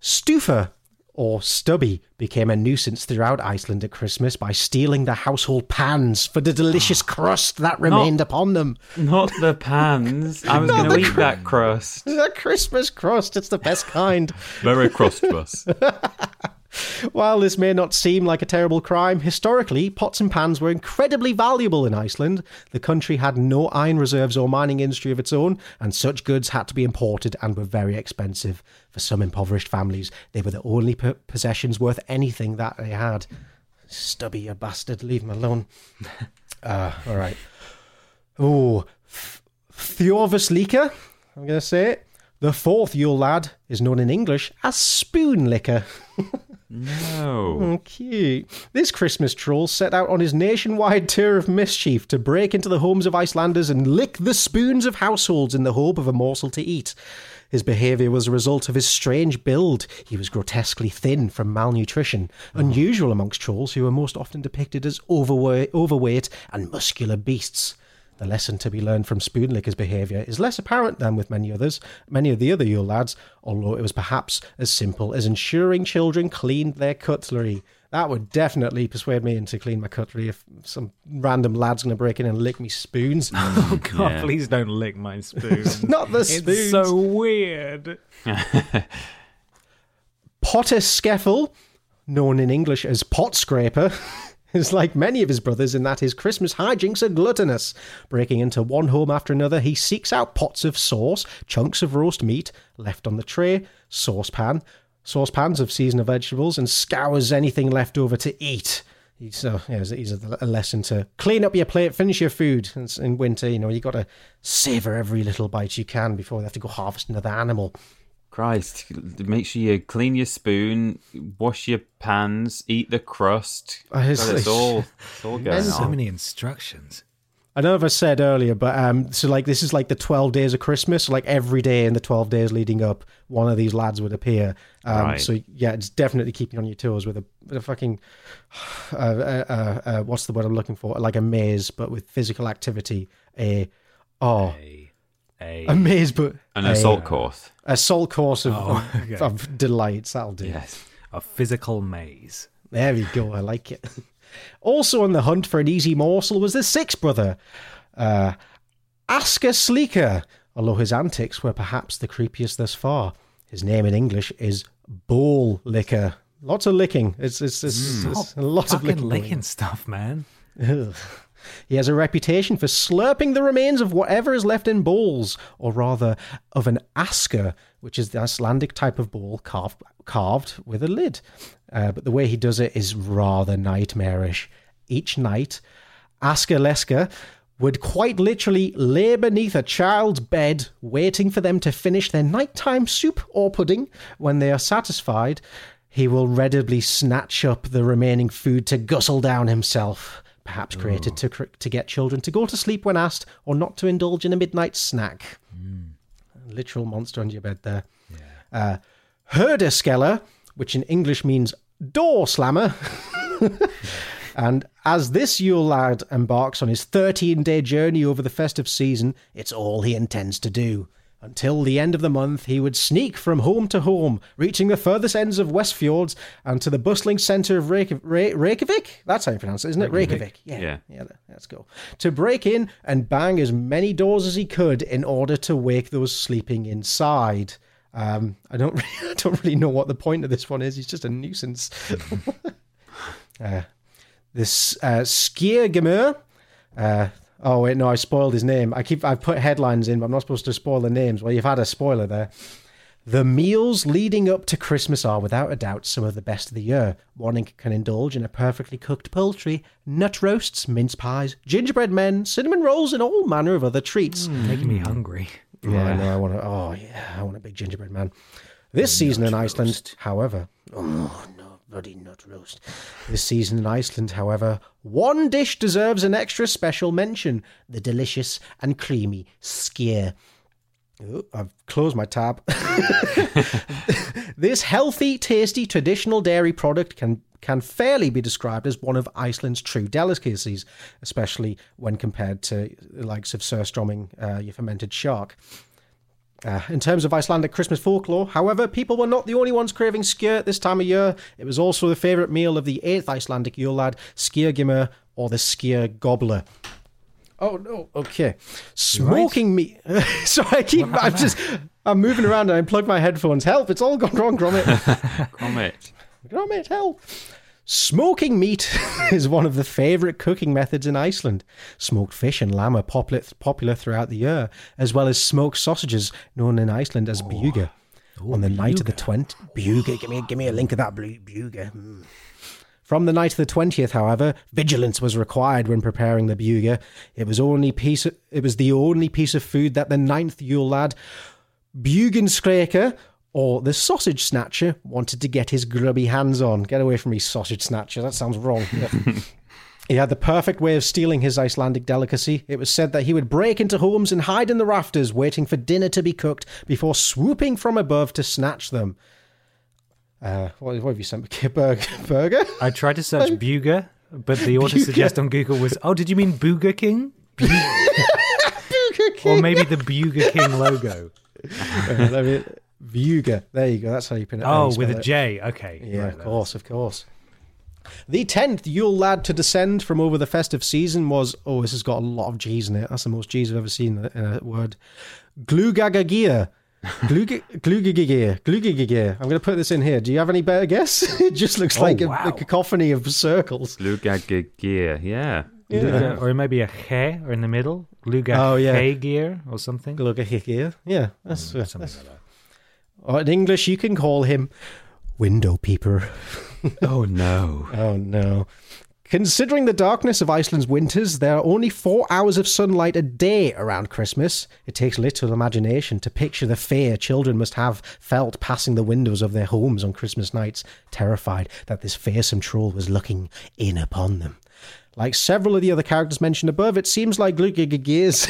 Stufa or Stubby, became a nuisance throughout Iceland at Christmas by stealing the household pans for the delicious ah. crust that remained upon them. Not the pans. I was going to the eat that crust. (laughs) The Christmas crust, it's the best kind. Very crustbus. (laughs) While this may not seem like a terrible crime, historically, pots and pans were incredibly valuable in Iceland. The country had no iron reserves or mining industry of its own, and such goods had to be imported and were very expensive. For some impoverished families, they were the only p- possessions worth anything that they had. Stubby, you bastard, leave him alone. uh, (laughs) all right. Oh, Thjorvis Lika, I'm going to say it. The fourth Yule lad is known in English as Spoon Licker. (laughs) No. Oh, cute. This Christmas troll set out on his nationwide tour of mischief to break into the homes of Icelanders and lick the spoons of households in the hope of a morsel to eat. His behaviour was a result of his strange build. He was grotesquely thin from malnutrition, oh. unusual amongst trolls who are most often depicted as overweight, overweight and muscular beasts. The lesson to be learned from Spoonlicker's behaviour is less apparent than with many others, many of the other Yule lads, although it was perhaps as simple as ensuring children cleaned their cutlery. That would definitely persuade me into clean my cutlery if some random lad's going to break in and lick me spoons. (laughs) Oh God, Yeah. please don't lick my (laughs) spoons. Not the spoons. it's spoons. so weird. Potter Skeffel, known in English as Pot Scraper, (laughs) is like many of his brothers in that his Christmas hijinks are gluttonous. Breaking into one home after another, he seeks out pots of sauce, chunks of roast meat left on the tray, saucepan, saucepans of seasonal vegetables, and scours anything left over to eat. He's, uh, yeah, he's a, lesson to clean up your plate, finish your food. In winter, you know, you got to savor every little bite you can before you have to go harvest another animal. Christ, make sure you clean your spoon, wash your pans, eat the crust. It's- God, it's all, (laughs) it's all going. So on. many instructions. I don't know if I said earlier, but um, so like this is like the twelve days of Christmas. So like every day in the twelve days leading up, one of these lads would appear. Um, Right. So yeah, it's definitely keeping on your toes with a with a fucking (sighs) uh, uh, uh, uh, what's the word I'm looking for? Like a maze, but with physical activity. A oh, A, a, a maze, but An a, assault course. a salt course of, Oh, (laughs) okay. of delights. That'll do. Yes. a physical maze. There we go. I like it. (laughs) Also on the hunt for an easy morsel was the sixth brother, uh, Asker Sleeker, although his antics were perhaps the creepiest thus far. His name in English is Bowl Licker. Lots of licking. It's, it's, it's, it's a lot of licking. licking stuff, man. (laughs) He has a reputation for slurping the remains of whatever is left in bowls, or rather, of an asker, which is the Icelandic type of bowl carved carved with a lid. Uh, but the way he does it is rather nightmarish. Each night, Asker Lesker would quite literally lay beneath a child's bed, waiting for them to finish their nighttime soup or pudding. When they are satisfied, he will readily snatch up the remaining food to guzzle down himself. Perhaps created to, to get children to go to sleep when asked or not to indulge in a midnight snack. Literal monster under your bed there. Uh, Herdeskeller, which in English means door slammer. (laughs) and as this Yule lad embarks on his 13 day journey over the festive season, it's all he intends to do. Until the end of the month, he would sneak from home to home, reaching the furthest ends of Westfjords and to the bustling centre of Reykjavik. Reykjavik? That's how you pronounce it, isn't it? Reykjavik. Yeah. Yeah. Yeah, let's go. To break in and bang as many doors as he could in order to wake those sleeping inside. Um, I don't (laughs) really, I don't really know what the point of this one is. He's just a nuisance. (laughs) (laughs) uh, this uh, Skiergemur. Uh, oh wait, no, I spoiled his name. I keep I've put headlines in, but I'm not supposed to spoil the names. Well, you've had a spoiler there. The meals leading up to Christmas are without a doubt some of the best of the year. One can indulge in a perfectly cooked poultry, nut roasts, mince pies, gingerbread men, cinnamon rolls, and all manner of other treats. Hmm. Making me hungry. Oh, yeah, I know. I want to. Oh, yeah, I want a big gingerbread man. This season in Iceland, however, oh no, bloody nut roast. This season in Iceland, however, one dish deserves an extra special mention: the delicious and creamy skyr. Oh, I've closed my tab. (laughs) this healthy, tasty, traditional dairy product can can fairly be described as one of Iceland's true delicacies, especially when compared to the likes of surströmming, uh, your fermented shark. Uh, in terms of Icelandic Christmas folklore, however, people were not the only ones craving skyr at this time of year. It was also the favourite meal of the eighth Icelandic Yule lad, skýrgimur, or the skyr gobbler. Oh no! Okay, smoking meat. (laughs) Sorry, I keep. I'm (laughs) just. I'm moving around and I unplug my headphones. Help! It's all gone wrong, Gromit. (laughs) Gromit. Gromit, help! Smoking meat (laughs) is one of the favourite cooking methods in Iceland. Smoked fish and lamb are popular, throughout the year, as well as smoked sausages, known in Iceland as bjuga. On the night of the 20th, bjuga, give me, give me a link of that blu- bjuga. Mm. From the night of the 20th, however, vigilance was required when preparing the bjuga. It was only piece of, it was the only piece of food that the ninth Yule lad, Bugenskraker, or the sausage snatcher, wanted to get his grubby hands on. Get away from me, sausage snatcher. That sounds wrong. (laughs) He had the perfect way of stealing his Icelandic delicacy. It was said that he would break into homes and hide in the rafters, waiting for dinner to be cooked before swooping from above to snatch them. Uh, what, what have you sent me? (laughs) Burger? Burger? I tried to search Buga, but the auto suggest on Google was, oh, did you mean Booger King? (laughs) Bu- or maybe the Buga King logo. Uh, let Vuga. There you go. That's how you pronounce it. Oh, it. with a J. Okay. Yeah, right, of course, of course. The tenth Yule lad to descend from over the festive season was oh, this has got a lot of G's in it. That's the most G's I've ever seen in a word. Glugagagia. Glugagagia. (laughs) Glugagagia. I'm going to put this in here. Do you have any better guess? (laughs) it just looks like a, wow. a cacophony of circles. Glugagagia. Yeah. Luga, or maybe a che or in the middle. Luga Oh, yeah. che gear or something. Glugagagia. Yeah, that's, uh, Something that's like that. Or in English you can call him window peeper. (laughs) Oh no. Oh no. Considering the darkness of Iceland's winters, there are only four hours of sunlight a day around Christmas. It takes little imagination to picture the fear children must have felt passing the windows of their homes on Christmas nights, terrified that this fearsome troll was looking in upon them. Like several of the other characters mentioned above, it seems like Glugigagir's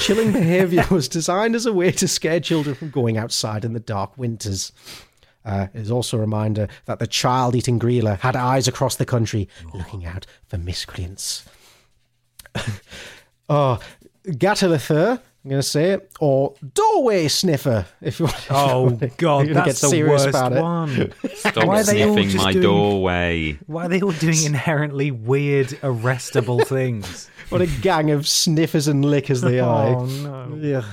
(laughs) chilling behaviour was designed as a way to scare children from going outside in the dark winters. Uh, it is also a reminder that the child eating Grilla had eyes across the country looking out for miscreants. (laughs) oh, Gatalither, I'm going to say it, or Doorway Sniffer, if you want. if Oh (laughs) to- God, you're that's get the serious worst about it. one. Stop Why are they all sniffing just my doing- doorway. Why are they all doing inherently weird, arrestable things? (laughs) What a gang of sniffers and lickers they (laughs) oh, are. Oh no! Yeah.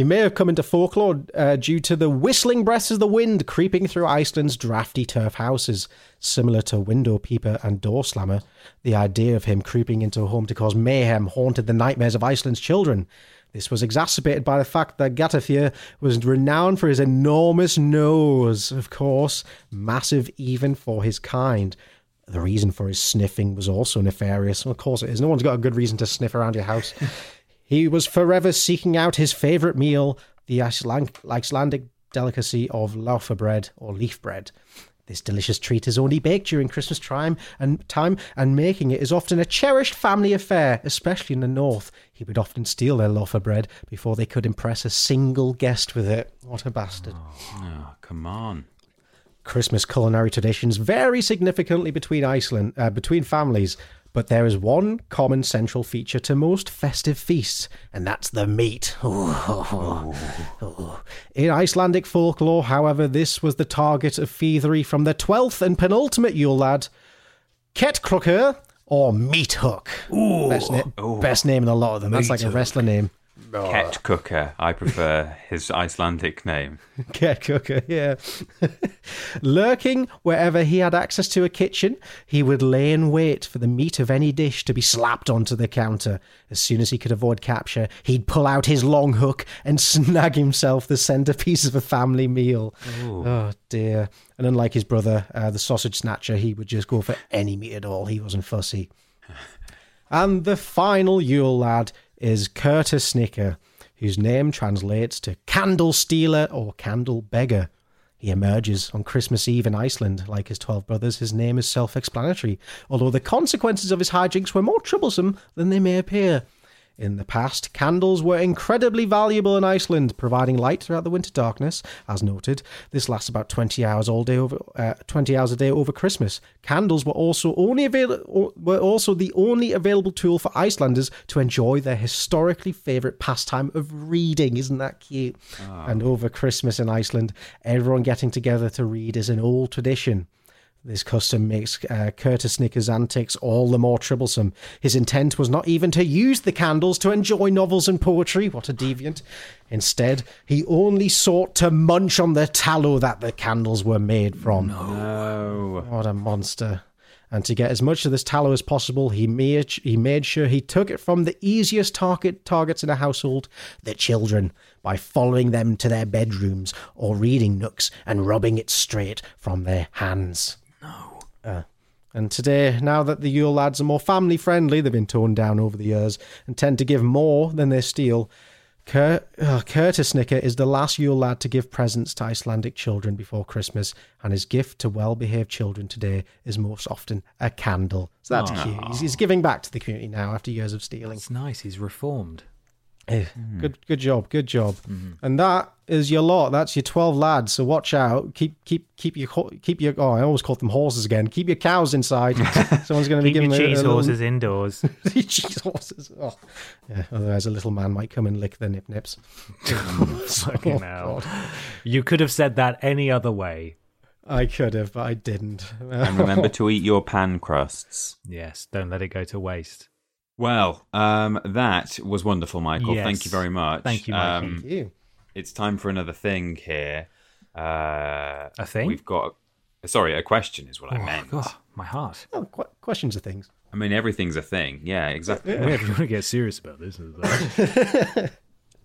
He may have come into folklore uh, due to the whistling breaths of the wind creeping through Iceland's drafty turf houses. Similar to window peeper and door slammer, the idea of him creeping into a home to cause mayhem haunted the nightmares of Iceland's children. This was exacerbated by the fact that Gatathir was renowned for his enormous nose, of course, massive even for his kind. The reason for his sniffing was also nefarious. Of course it is. No one's got a good reason to sniff around your house. He was forever seeking out his favourite meal, the Icelandic delicacy of laufa bread or leaf bread. This delicious treat is only baked during Christmas time and time, and making it is often a cherished family affair, especially in the north. He would often steal their loaf of bread before they could impress a single guest with it. What a bastard. Oh, come on. Christmas culinary traditions vary significantly between Iceland, uh, between families, but there is one common central feature to most festive feasts, and that's the meat. (laughs) In Icelandic folklore, however, this was the target of feathery from the twelfth and penultimate Yule lad, Ketkrokur, or Meat Hook. Best, na- best name in a lot of them. That's like a wrestler name. Ket Cooker. I prefer his Icelandic name. (laughs) Cat cooker, yeah. (laughs) Lurking wherever he had access to a kitchen, he would lay in wait for the meat of any dish to be slapped onto the counter. As soon as he could avoid capture, he'd pull out his long hook and (laughs) snag himself the centerpiece of a family meal. Oh dear. And unlike his brother, uh, the sausage snatcher, he would just go for any meat at all. He wasn't fussy. And the final Yule lad is Curtis Snicker, whose name translates to candle stealer or candle beggar. He emerges on Christmas Eve in Iceland. Like his 12 brothers, his name is self explanatory, although the consequences of his hijinks were more troublesome than they may appear. In the past, candles were incredibly valuable in Iceland, providing light throughout the winter darkness. As noted, this lasts about 20 hours all day over uh, 20 hours a day over Christmas. Candles were also only available were also the only available tool for Icelanders to enjoy their historically favorite pastime of reading. Isn't that cute? And over Christmas in Iceland, everyone getting together to read is an old tradition. This custom makes uh, Curtis Snicker's antics all the more troublesome. His intent was not even to use the candles to enjoy novels and poetry. What a deviant. Instead, he only sought to munch on the tallow that the candles were made from. Oh. What a monster. And to get as much of this tallow as possible, he made, he made sure he took it from the easiest target targets in a household, the children, by following them to their bedrooms or reading nooks and robbing it straight from their hands. Uh, and today, now that the Yule lads are more family friendly, they've been torn down over the years and tend to give more than they steal. Cur- uh, Curtis Snicker is the last Yule lad to give presents to Icelandic children before Christmas, and his gift to well behaved children today is most often a candle. So that's cute. He's, he's giving back to the community now after years of stealing. It's nice. He's reformed. Eh, Good, good job, good job. And that is your lot. That's your twelve lads. So watch out. Keep, keep, keep your, keep your. Oh, I always call them horses again. Keep your cows inside. (laughs) Someone's going to be giving your a- a cheese little- horses indoors. (laughs) cheese horses. Oh. Yeah. Otherwise, a little man might come and lick their nip nips. (laughs) Fucking Oh, hell. You could have said that any other way. I could have, but I didn't. And remember to eat your pan crusts. Yes, don't let it go to waste. Well, um, that was wonderful, Michael. Yes. Thank you very much. Thank you, Mikey. Um, Thank you. it's time for another thing here. Uh, A thing? We've got. Sorry, a question is what I Oh, meant. God, my heart. Oh, qu- questions are things. I mean, everything's a thing. Yeah, exactly. if you want to get serious about this, it's (laughs) like-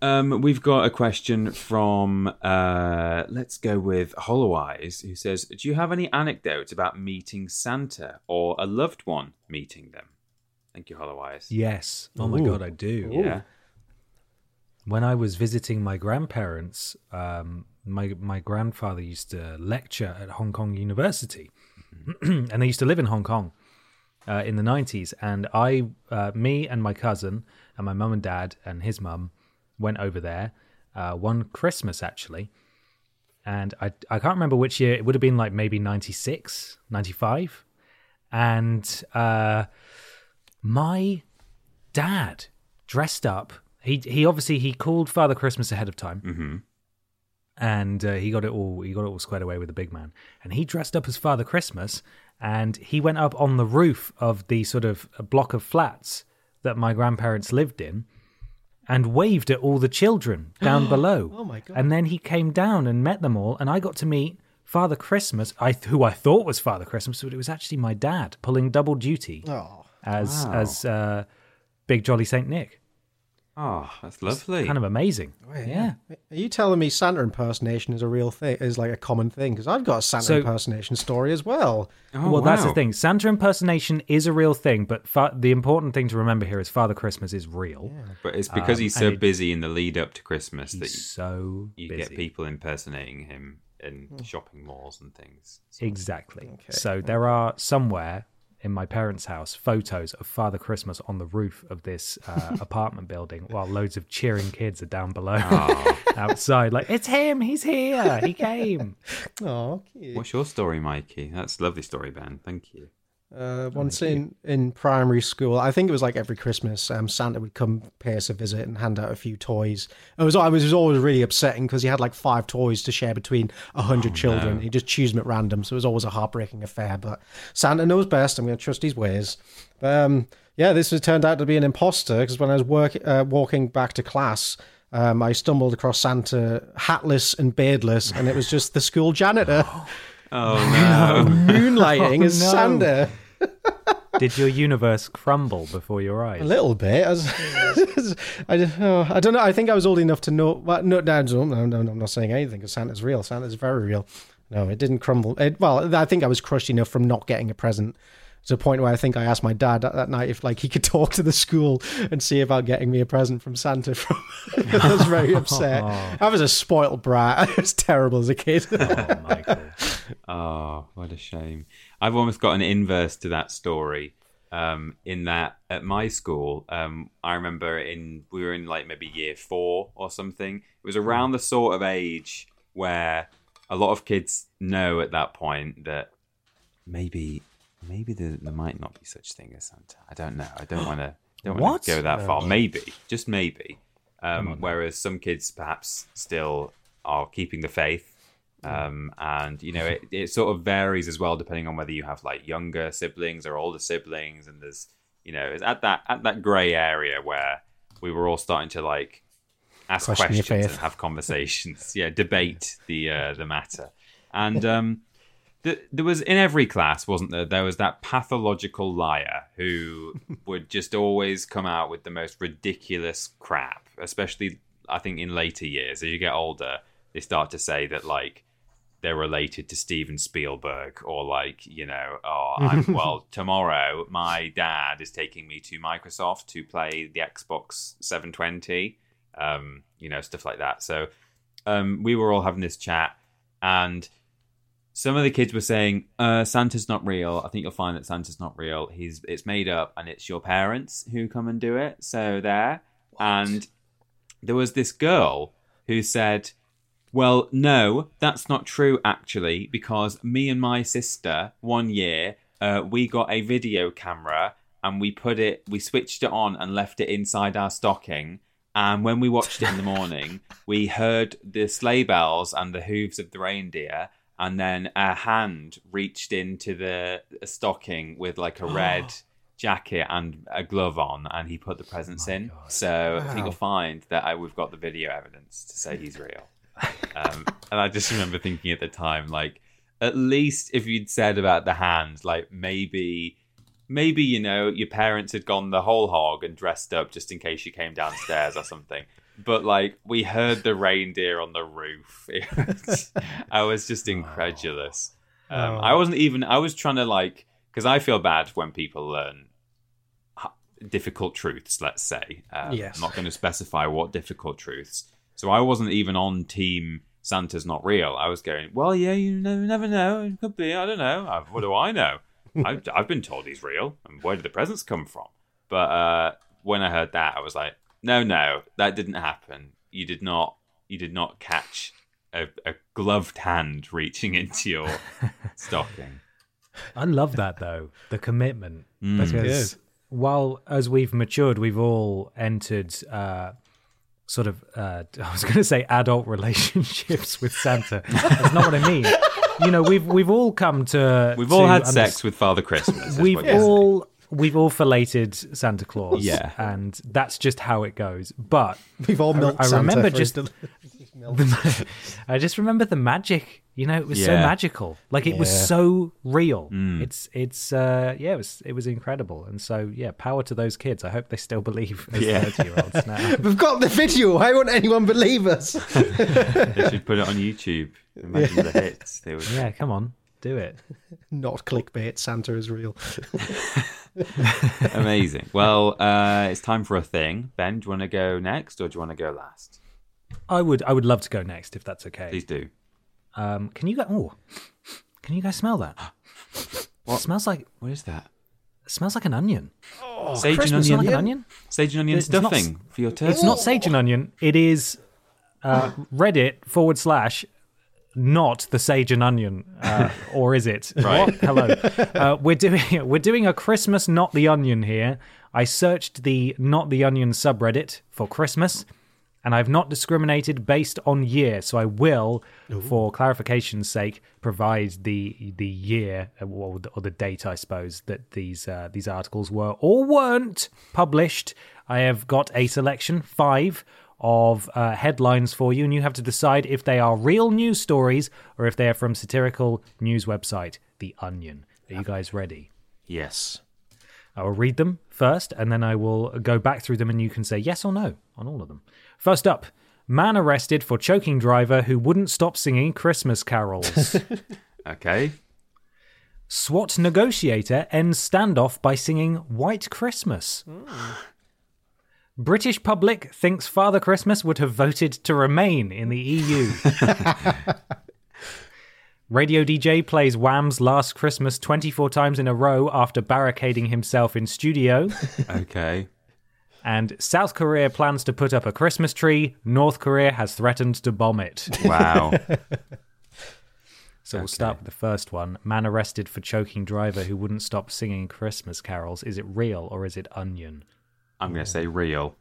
Um, we've got a question from, uh, let's go with Hollow Eyes, who says, Do you have any anecdotes about meeting Santa or a loved one meeting them? Thank you, Hollow Eyes. yes. Oh my God, I do. Yeah. when I was visiting my grandparents, um, my my grandfather used to lecture at Hong Kong University, (clears throat) and they used to live in Hong Kong uh, in the nineties. And I, uh, me and my cousin and my mum and dad and his mum went over there uh, one Christmas actually, and I I can't remember which year. It would have been like maybe 96, 95. and uh, my dad dressed up. He he obviously he called Father Christmas ahead of time, hmm and uh, he got it all he got it all squared away with the big man. And he dressed up as Father Christmas, and he went up on the roof of the sort of a block of flats that my grandparents lived in, and waved at all the children (gasps) down below. Oh my God. And then he came down and met them all, and I got to meet. Father Christmas, I who I thought was Father Christmas, but it was actually my dad pulling double duty Oh, as Wow. as uh, Big Jolly Saint Nick. Oh, that's lovely. Kind of amazing. Yeah. Are you telling me Santa impersonation is a real thing? Is like a common thing? Because I've got a Santa So- impersonation story as well. Oh, well, that's the thing. Santa impersonation is a real thing, but fa- the important thing to remember here is Father Christmas is real. But it's because Um, he's so it- busy in the lead up to Christmas that He's so you, you busy. get people impersonating him in shopping malls and things. Exactly. So there are somewhere in my parents' house photos of Father Christmas on the roof of this uh, (laughs) apartment building while loads of cheering kids are down below (laughs) outside. Like, it's him. He's here. He came. (laughs) Oh, cute. What's your story, Mikey? That's a lovely story, Ben. Thank you. Uh, once in, in primary school, I think it was like every Christmas, um, Santa would come pay us a visit and hand out a few toys. It was, it was always really upsetting because he had like five toys to share between a hundred children. He'd just choose them at random, so it was always a heartbreaking affair. But Santa knows best. I'm going to trust his ways. But, um, yeah, this has turned out to be an imposter because when I was work, uh, walking back to class, um, I stumbled across Santa hatless and beardless, and it was just the school janitor (gasps) Oh, (laughs) (laughs) oh no! moonlighting as no. Santa. Did your universe crumble before your eyes? A little bit. I, was, (laughs) I, don't- oh, I don't know. I think I was old enough to know. Well, no, no, no, no, no, I'm not saying anything because Santa's real. Santa's very real. No, it didn't crumble. It, well, I think I was crushed enough from not getting a present to the point where I think I asked my dad that, that night if like he could talk to the school and see about getting me a present from Santa. From (laughs) I was very upset. (laughs) I was a spoiled brat. (laughs) I was terrible as a kid. Oh, Michael. Oh, what a shame. I've almost got an inverse to that story. Um, in that at my school, um, I remember in we were in like maybe year four or something. It was around the sort of age where a lot of kids know at that point that maybe maybe there, there might not be such thing as Santa. I don't know. I don't want to (gasps) don't want to go that far. Maybe, just maybe. Um, whereas some kids perhaps still are keeping the faith. Um, and you know it, it sort of varies as well depending on whether you have like younger siblings or older siblings and there's you know it's at that at that gray area where we were all starting to like ask Question questions and have conversations (laughs) yeah debate the uh, the matter and (laughs) um there was in every class wasn't there there was that pathological liar who (laughs) would just always come out with the most ridiculous crap especially i think in later years. As you get older they start to say that like they're related to Steven Spielberg or like you know oh I'm (laughs) well tomorrow my dad is taking me to Microsoft to play the Xbox 720 um you know stuff like that. So um we were all having this chat and some of the kids were saying uh Santa's not real. I think you'll find that Santa's not real. He's it's made up and it's your parents who come and do it. So there. And there was this girl who said well, no, that's not true actually, because me and my sister one year uh, we got a video camera and we put it, we switched it on and left it inside our stocking. And when we watched it in the morning, we heard the sleigh bells and the hooves of the reindeer. And then a hand reached into the stocking with like a (gasps) red jacket and a glove on, and he put the presents in. So I think you'll find that I, we've got the video evidence to say he's real. (laughs) Um, and I just remember thinking at the time, like, at least if you'd said about the hand, like maybe, maybe you know your parents had gone the whole hog and dressed up just in case you came downstairs or something. But like we heard the reindeer on the roof. (laughs) Was- I was just incredulous. Um, I wasn't even. I was trying to like because I feel bad when people learn difficult truths. Let's say. Um, Yes. I'm not going to specify what difficult truths. So I wasn't even on team Santa's not real. I was going, well, yeah, you never, never know. It could be. I don't know. Uh, What do I know? (laughs) I've, I've been told he's real. And where did the presents come from? But uh, when I heard that, I was like, no, no, that didn't happen. You did not. You did not catch a, a gloved hand reaching into your (laughs) stocking. I love that though, the commitment. Mm. because while as we've matured, we've all entered uh, sort of uh, (laughs) I was going to say adult relationships with Santa. That's not what I mean. You know, we've we've all come to We've to all had underst- sex with Father Christmas. We've what saying. all we've all filleted Santa Claus. Yeah. and that's just how it goes. But We've all milked I Santa remember for his just- del- (laughs) I just remember the magic. You know, it was so magical. Like it was so real. Mm. It's it's uh yeah, it was it was incredible. And so yeah, power to those kids. I hope they still believe as Yeah. thirty year olds now. (laughs) We've got the video. Why won't anyone believe us? (laughs) They should put it on YouTube. Imagine the hits. They would. yeah, come on, do it. (laughs) Not clickbait. Santa is real. (laughs) Amazing. Well, uh, it's time for a thing. Ben, do you want to go next or do you want to go last? I would I would love to go next if that's okay. Please do. Um, can you go? Oh, can you guys smell that? (gasps) It smells like What is that? it smells like an onion. Sage and Christmas smell onion. like an onion. Sage and onion It's not- stuffing for your turkey. It's not sage and onion. It is uh, (laughs) Reddit forward slash not the sage and onion, uh, (laughs) or is it? Right. Hello. Uh, we're doing (laughs) we're doing a Christmas not the onion here. I searched the not the onion subreddit for Christmas, and I've not discriminated based on year. So I will, for clarification's sake, provide the the year uh, or the, or the date, I suppose, that these uh, these articles were or weren't published. I have got a selection five of uh, headlines for you, and you have to decide if they are real news stories or if they are from satirical news website The Onion. Are you guys ready? Yes. I will read them first, and then I will go back through them, and you can say yes or no on all of them. First up, man arrested for choking driver who wouldn't stop singing Christmas carols. (laughs) Okay. SWAT negotiator ends standoff by singing White Christmas. British public thinks Father Christmas would have voted to remain in the EU. (laughs) Radio DJ plays Wham's Last Christmas 24 times in a row after barricading himself in studio. Okay. And South Korea plans to put up a Christmas tree. North Korea has threatened to bomb it. Wow. (laughs) So we'll start with the first one. Man arrested for choking driver who wouldn't stop singing Christmas carols. Is it real or is it onion? I'm going to say real.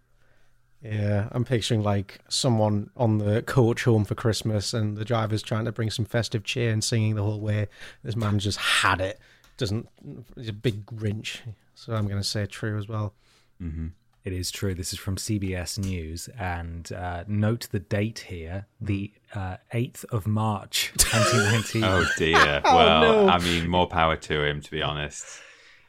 Yeah, I'm picturing like someone on the coach home for Christmas, and the driver's trying to bring some festive cheer and singing the whole way. This man just had it. Doesn't. He's a big Grinch. So I'm going to say true as well. It is true. This is from CBS News. And uh, note the date here the uh, 8th of March, (laughs) 2019. Oh dear. (laughs) Well, I mean, more power to him, to be honest.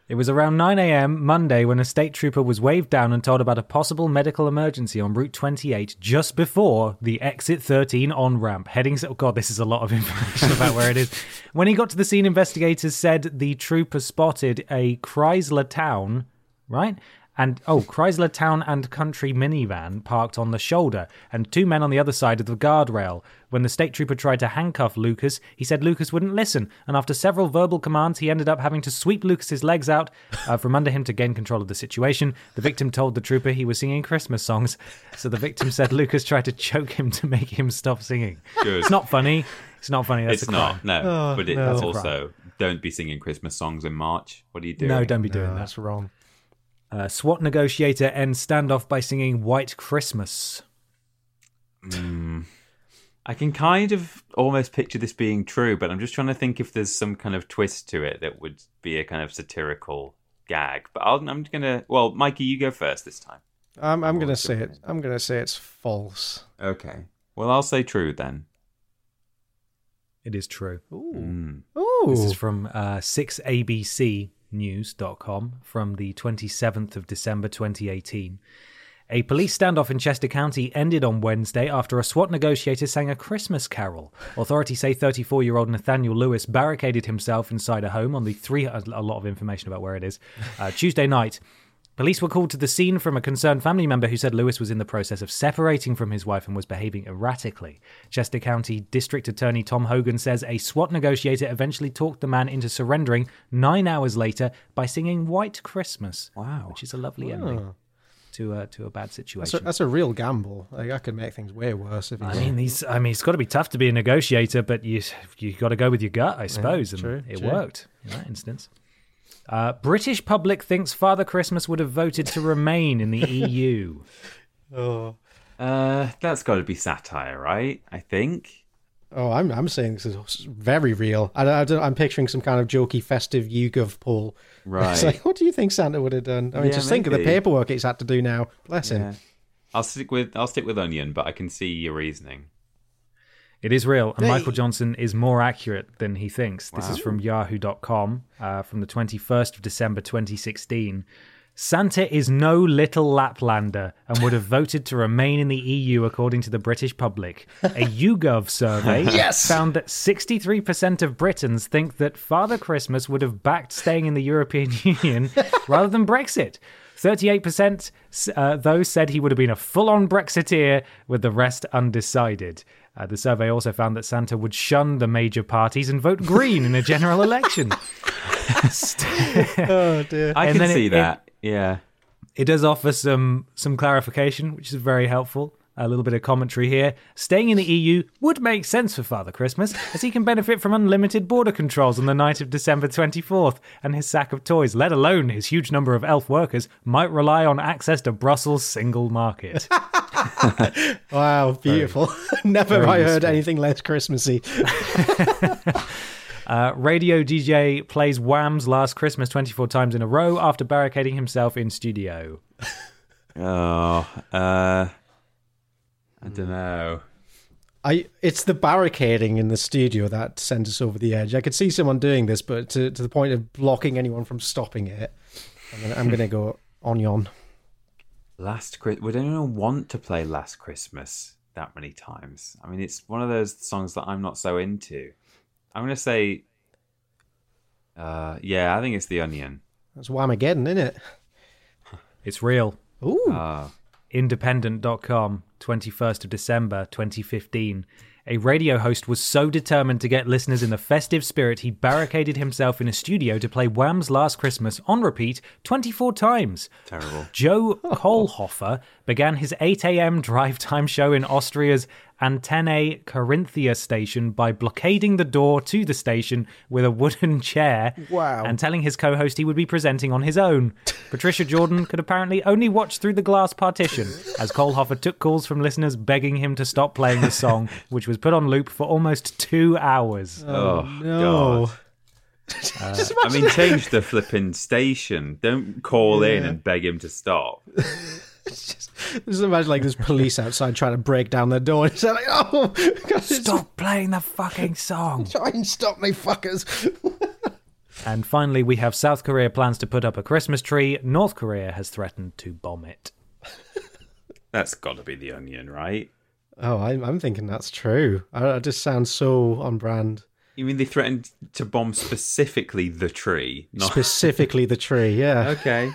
It was around 9 a.m. Monday when a state trooper was waved down and told about a possible medical emergency on Route 28 just before the exit 13 on ramp. Heading. Oh, God, this is a lot of (laughs) information about where it is. When he got to the scene, investigators said the trooper spotted a Chrysler Town, right? And oh, Chrysler Town and Country minivan parked on the shoulder, and two men on the other side of the guardrail. When the state trooper tried to handcuff Lucas, he said Lucas wouldn't listen, and after several verbal commands, he ended up having to sweep Lucas's legs out uh, from under him to gain control of the situation. The victim told the trooper he was singing Christmas songs, so the victim said Lucas tried to choke him to make him stop singing. Good. It's not funny. It's not funny. That's it's a not. No. but it, no. that's That's also don't be singing Christmas songs in March. What are you doing? No, don't be doing No, that. that's wrong. Uh, SWAT negotiator ends standoff by singing White Christmas. I can kind of almost picture this being true, but I'm just trying to think if there's some kind of twist to it that would be a kind of satirical gag. But I'll, I'm gonna. Well, Mikey, you go first this time. I'm, I'm going to say it. I'm going to say it's false. Okay. Well, I'll say true then. It is true. Mm. Ooh. This is from uh, 6abcnews.com from the 27th of December 2018. A police standoff in Chester County ended on Wednesday after a SWAT negotiator sang a Christmas carol. Authorities say 34 year old Nathaniel Lewis barricaded himself inside a home on the three, a lot of information about where it is, uh, Tuesday night. Police were called to the scene from a concerned family member who said Lewis was in the process of separating from his wife and was behaving erratically. Chester County District Attorney Tom Hogan says a SWAT negotiator eventually talked the man into surrendering nine hours later by singing White Christmas. Wow. Which is a lovely ending to, a to a bad That's a, situation. that's a real gamble. Like, I could make things way worse if you I mean, these. I mean, it's got to be tough to be a negotiator, but you you got to go with your gut, I suppose, and true, it true. worked in that instance. Uh, British public thinks Father Christmas would have voted to remain in the (laughs) EU. Oh, Uh, that's got to be satire, right? I think. oh I'm I'm saying this is very real. I, I don't, I'm picturing some kind of jokey, festive YouGov poll. Right. It's like, what do you think Santa would have done? I mean, Yeah, just think of the paperwork he's had to do now. Bless him. I'll stick with I'll stick with onion, but I can see your reasoning. It is real, and Michael Johnson is more accurate than he thinks. This is from yahoo.com uh, from the 21st of December 2016. Santa is no little Laplander and would have (laughs) voted to remain in the EU according to the British public. A YouGov survey (laughs) Yes! found that 63% of Britons think that Father Christmas would have backed staying in the European (laughs) Union rather than Brexit. 38% uh, though said he would have been a full on Brexiteer, with the rest undecided. Uh, the survey also found that Santa would shun the major parties and vote Green in a general election. (laughs) (laughs) Oh dear. I And can see it- that. yeah. It does offer some some clarification, which is very helpful. A little bit of commentary here. Staying in the EU would make sense for Father Christmas, as he can benefit from unlimited border controls on the night of December 24th, and his sack of toys, let alone his huge number of elf workers, might rely on access to Brussels' single market. (laughs) Wow, beautiful. (laughs) Never have I heard useful. anything less Christmassy. (laughs) Uh, radio DJ plays Wham's Last Christmas 24 times in a row after barricading himself in studio. Oh, uh, I don't know. I it's the barricading in the studio that sent us over the edge. I could see someone doing this, but to, to the point of blocking anyone from stopping it, I'm gonna, I'm gonna go on yon. Last Christmas. Would anyone want to play Last Christmas that many times? I mean, it's one of those songs that I'm not so into. I'm going to say, uh, yeah, I think it's The Onion. That's Whamageddon, isn't it? It's real. Ooh, Uh, Independent.com, 21st of December 2015. A radio host was so determined to get listeners in the festive spirit, he barricaded himself in a studio to play Wham's Last Christmas on repeat 24 times. terrible. Joe Kohlhofer began his 8 a.m. drive time show in Austria's Antenne Carinthia station by blockading the door to the station with a wooden (laughs) chair Wow. and telling his co host he would be presenting on his own. Patricia Jordan could apparently only watch through the glass partition as Kohlhofer took calls from listeners begging him to stop playing the song, (laughs) which was put on loop for almost two hours. Oh, no. God. (laughs) Uh, I mean, change the flipping station. Don't call in and beg him to stop. (laughs) It's just imagine like there's police outside trying to break down the door. (laughs) It's like, oh, God, Stop playing the fucking song. (laughs) Try and stop me, fuckers. And finally, we have South Korea plans to put up a Christmas tree. North Korea has threatened to bomb it. That's got to be The Onion, right? Oh, I'm, I'm thinking that's true. I, it just sounds so on brand. You mean they threatened to bomb specifically the tree? Not Specifically the tree, yeah. okay.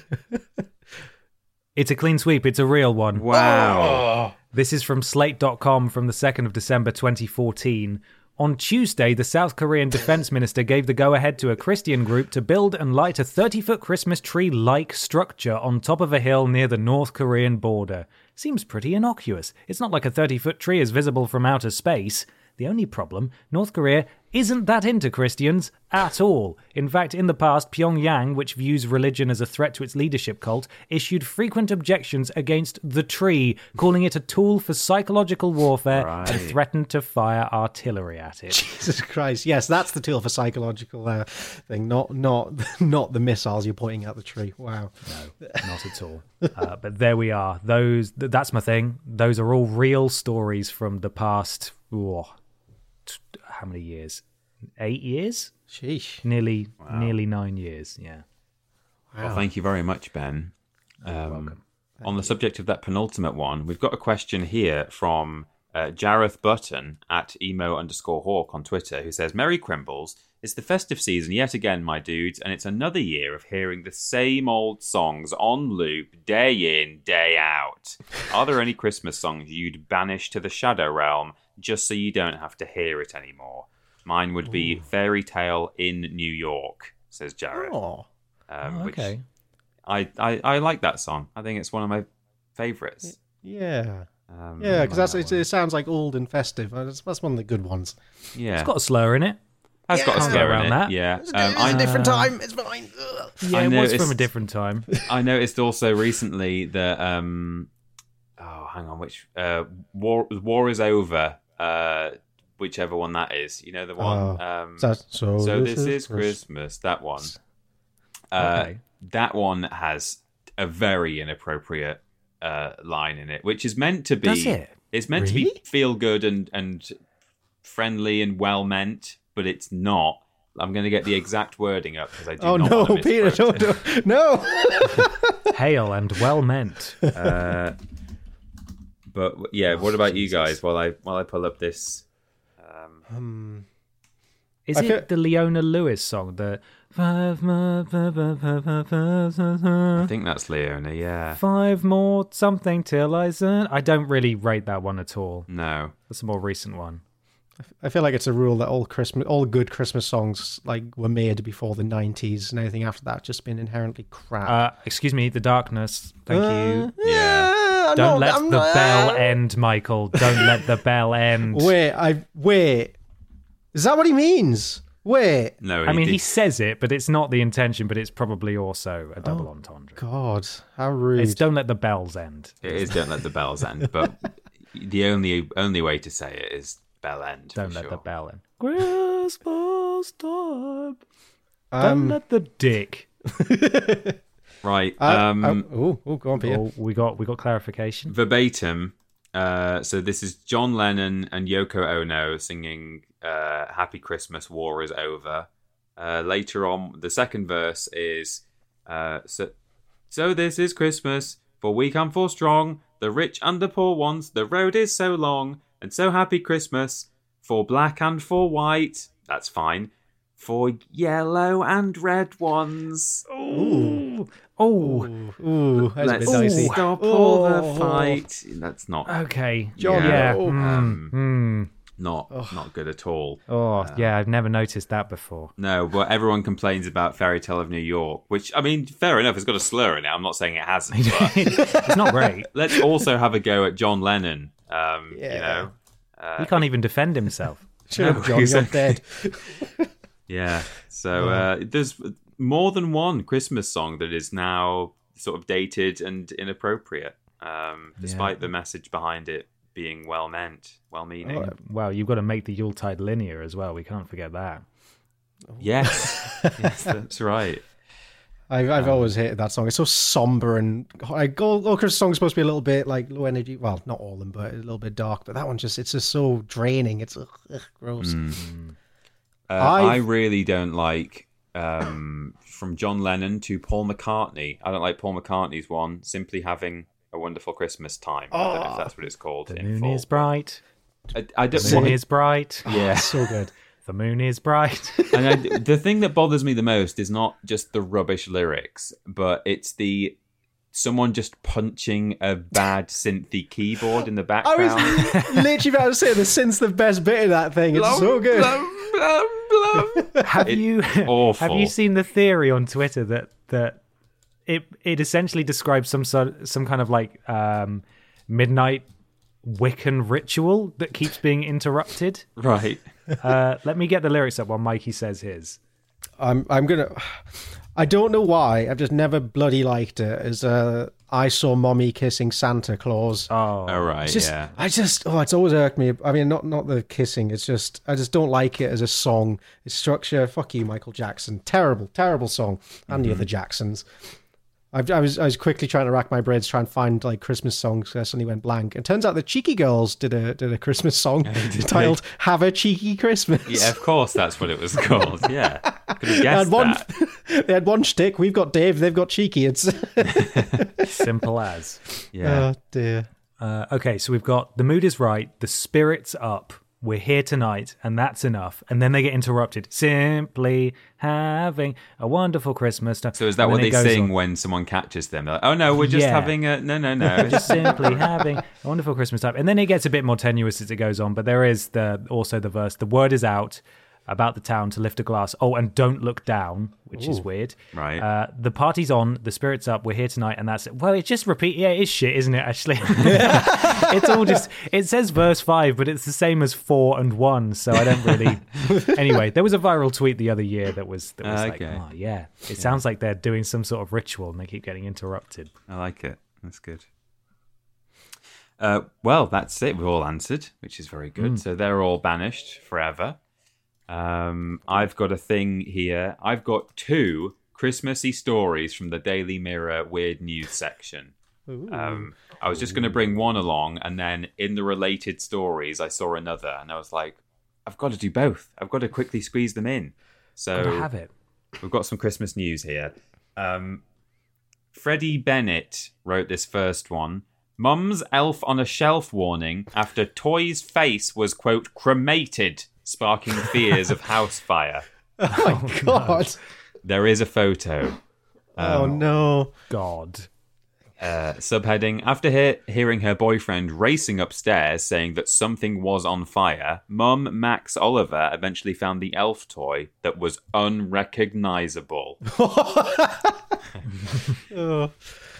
It's a clean sweep. It's a real one. Wow. Oh. This is from Slate.com from the 2nd of December 2014. On Tuesday, the South Korean defense (laughs) minister gave the go ahead to a Christian group to build and light a 30 foot Christmas tree like structure on top of a hill near the North Korean border. Seems pretty innocuous. It's not like a 30 foot tree is visible from outer space. The only problem, North Korea isn't that into Christians at all. In fact, in the past, Pyongyang, which views religion as a threat to its leadership cult, issued frequent objections against the tree, calling it a tool for psychological warfare and threatened to fire artillery at it. Jesus Christ. Yes, that's the tool for psychological uh, thing, not not (laughs) not the missiles you're pointing at the tree. Wow. No, Not at all. Uh, but there we are. Those th- that's my thing. Those are all real stories from the past. How many years? Eight years? Sheesh. Nearly, nearly nine years. Yeah. Well, thank you very much, Ben. Um, on the subject of that penultimate one, we've got a question here from uh, Jareth Button at emo underscore hawk on Twitter, who says, Merry Crimbles, it's the festive season yet again, my dudes, and it's another year of hearing the same old songs on loop day in, day out. Are there any Christmas songs you'd banish to the Shadow Realm just so you don't have to hear it anymore? Mine would be Fairy Tale in New York, says Jareth. Oh. Um, which okay. I, I I like that song. I think it's one of my favorites. Yeah. Um, Yeah, because that's like it, that it sounds like old and festive. Uh, That's, that's one of the good ones. yeah, It's got a slur in it. has got a Yeah. scare Around in that. Yeah, It's, um, it's a I, different time. It's fine. Ugh. Yeah, I it know was it's- from a different time. (laughs) I noticed also recently that um oh hang on which uh war war is over uh whichever one that is you know the one Oh, um So, so, so this is Chris- Christmas that one uh Okay. that one has a very inappropriate uh line in it which is meant to be Does it? it's meant to be feel good and and friendly and well meant, but it's not. I'm going to get the exact wording up because I do Oh not no, want to Peter! misquote Don't, don't, no. (laughs) Hail and well meant. Uh, but yeah, what about you guys? While I while I pull up this, um Is I it feel- the Leona Lewis song? The I think that's Leona. Yeah, five more something till I turn. I don't really rate that one at all. no, That's a more recent one. I feel like it's a rule that all Christmas, all good Christmas songs, like were made before the '90s, and anything after that just been inherently crap. Uh, excuse me, the darkness. Thank you. yeah. I'm Don't not- let I'm the not- bell end, Michael. Don't let the bell end. (laughs) Wait, I wait. Is that what he means? Wait. No, I mean, did- he says it, but it's not the intention. But it's probably also a double entendre. God, how rude. It's don't let the bells end. it is don't let the bells end, but the only only way to say it is bell end. Don't let sure. the bell end. Christmas time. Don't Um, let the dick. (laughs) Right. uh, um, oh, oh, oh, go on, Peter. Oh, we got we got clarification. verbatim. Uh, so this is John Lennon and Yoko Ono singing uh, "Happy Christmas, War is Over." Uh, later on, the second verse is uh, so. So this is Christmas, for we come for strong, the rich and the poor ones. The road is so long, and so happy Christmas for black and for white. That's fine. For yellow and red ones. Ooh. Oh, Ooh, that's a Let's bit dicey. stop all the Oh. fight. That's not okay. John, yeah. no. mm, Um, mm. not not good at all. Oh, yeah. I've never noticed that before. No, but everyone complains about Fairy Tale of New York, which I mean, fair enough. It's got a slur in it. I'm not saying it hasn't. (laughs) But it's not great. (laughs) let's also have a go at John Lennon. Um, You Yeah. know, He can't even defend himself. Shut No, up, John. You're dead. (laughs) yeah. So uh, there's more than one Christmas song that is now sort of dated and inappropriate, um, despite the message behind it being well meant, well meaning. Well, you've got to make the Yuletide linear as well. We can't forget that. Yes, (laughs) yes, that's right. I've, I've always hated that song. It's so somber and like all, all Christmas songs supposed to be a little bit like low energy. Well, not all of them, but a little bit dark. But that one just it's just so draining. It's ugh, ugh, gross. Uh, I really don't like um, from John Lennon to Paul McCartney. I don't like Paul McCartney's one. Simply having a wonderful Christmas time. I don't know if that's what it's called The in moon full. is bright. I, I don't. The moon what- is bright. (laughs) yeah, So good. The moon is bright. and I, the thing that bothers me the most is not just the rubbish lyrics, but it's the someone just punching a bad synthy keyboard in the background. (gasps) I was (laughs) literally about to say the synth's the best bit of that thing. It's so good. (laughs) have It's you awful. (laughs) have you seen the theory on Twitter that that it it essentially describes some sort some kind of like um, midnight Wiccan ritual that keeps being interrupted? right. Uh, let me get the lyrics up while Mikey says his. I'm I'm gonna. I don't know why. I've just never bloody liked it. As uh, I saw mommy kissing Santa Claus. Oh, All right. Just, yeah. I just, oh, it's always irked me. I mean, not not the kissing. It's just, I just don't like it as a song. Its structure. Fuck you, Michael Jackson. Terrible, terrible song. And the other Jacksons. I, I was I was quickly trying to rack my brains, try and find like Christmas songs. I suddenly went blank. It turns out the Cheeky Girls did a did a Christmas song (laughs) titled "Have a Cheeky Christmas." Yeah, of course that's what it was called. Yeah. Could have (laughs) They had one. that. (laughs) they had one shtick. We've got Dave. They've got Cheeky. It's simple as. Yeah. oh dear. Uh, okay, so we've got the mood is right, the spirit's up, we're here tonight, and that's enough. And then they get interrupted. Simply having a wonderful Christmas. So is that what they sing on. when someone catches them? They're like, oh no, we're just Yeah. having a no, no, no. (laughs) Just simply having a wonderful Christmas time. And then it gets a bit more tenuous as it goes on, but there is the also the verse, the word is out about the town to lift a glass. Oh, and don't look down, which is weird. Right. Uh, the party's on, the spirit's up, we're here tonight, and that's it. Well, it just repeat. Yeah, it is shit, isn't it? Actually, (laughs) it's all just. It says verse five, but it's the same as four and one, so I don't really. (laughs) anyway, there was a viral tweet the other year that was that was like, Okay. oh yeah, it sounds like they're doing some sort of ritual, and they keep getting interrupted. I like it. That's good. Uh, well, that's it. We've all answered, which is very good. So they're all banished forever. Um, I've got a thing here. I've got two Christmassy stories from the Daily Mirror Weird News section. Um, I was just going to bring one along, and then in the related stories, I saw another, and I was like, I've got to do both. I've got to quickly squeeze them in. So Gotta have it. we've got some Christmas news here. Um, Freddie Bennett wrote this first one. Mum's elf on a shelf warning after toy's face was quote cremated, sparking fears of house fire. (laughs) Oh my god. There is a photo. oh no. God. Uh, subheading After he- hearing her boyfriend racing upstairs saying that something was on fire, Mum Max Oliver eventually found the elf toy that was unrecognizable. (laughs) Oh.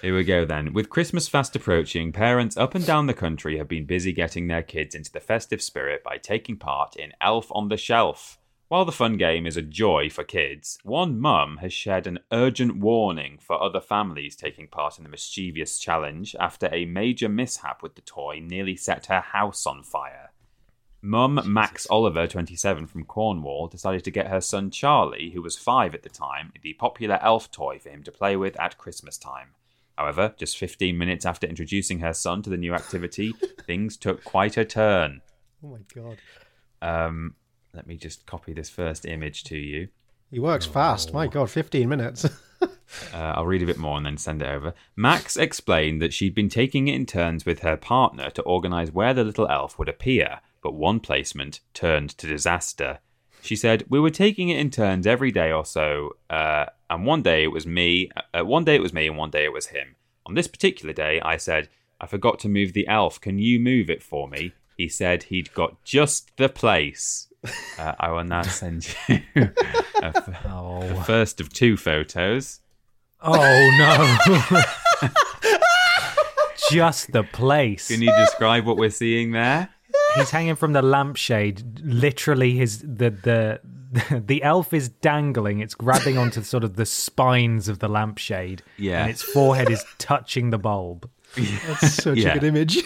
Here we go then. With Christmas fast approaching, parents up and down the country have been busy getting their kids into the festive spirit by taking part in Elf on the Shelf. While the fun game is a joy for kids, one mum has shared an urgent warning for other families taking part in the mischievous challenge after a major mishap with the toy nearly set her house on fire. Mum Max Oliver, 27, from Cornwall, decided to get her son Charlie, who was five at the time, the popular elf toy for him to play with at Christmas time. However, just 15 minutes after introducing her son to the new activity, (laughs) things took quite a turn. Oh my god. Um, let me just copy this first image to you. He works fast. My god, 15 minutes. (laughs) Uh, I'll read a bit more and then send it over. Max explained that she'd been taking it in turns with her partner to organise where the little elf would appear, but one placement turned to disaster. She said, We were taking it in turns every day or so, uh, and one day it was me, uh, one day it was me, and one day it was him. On this particular day, I said, I forgot to move the elf. Can you move it for me? He said he'd got just the place. Uh, I will now (laughs) send you a f- the Oh. first of two photos. Oh no. (laughs) Just the place. Can you describe what we're seeing there? He's hanging from the lampshade. Literally, his the the (laughs) the elf is dangling. It's grabbing onto sort of the spines of the lampshade. Yeah. and its forehead is touching the bulb. That's such Yeah. a good image.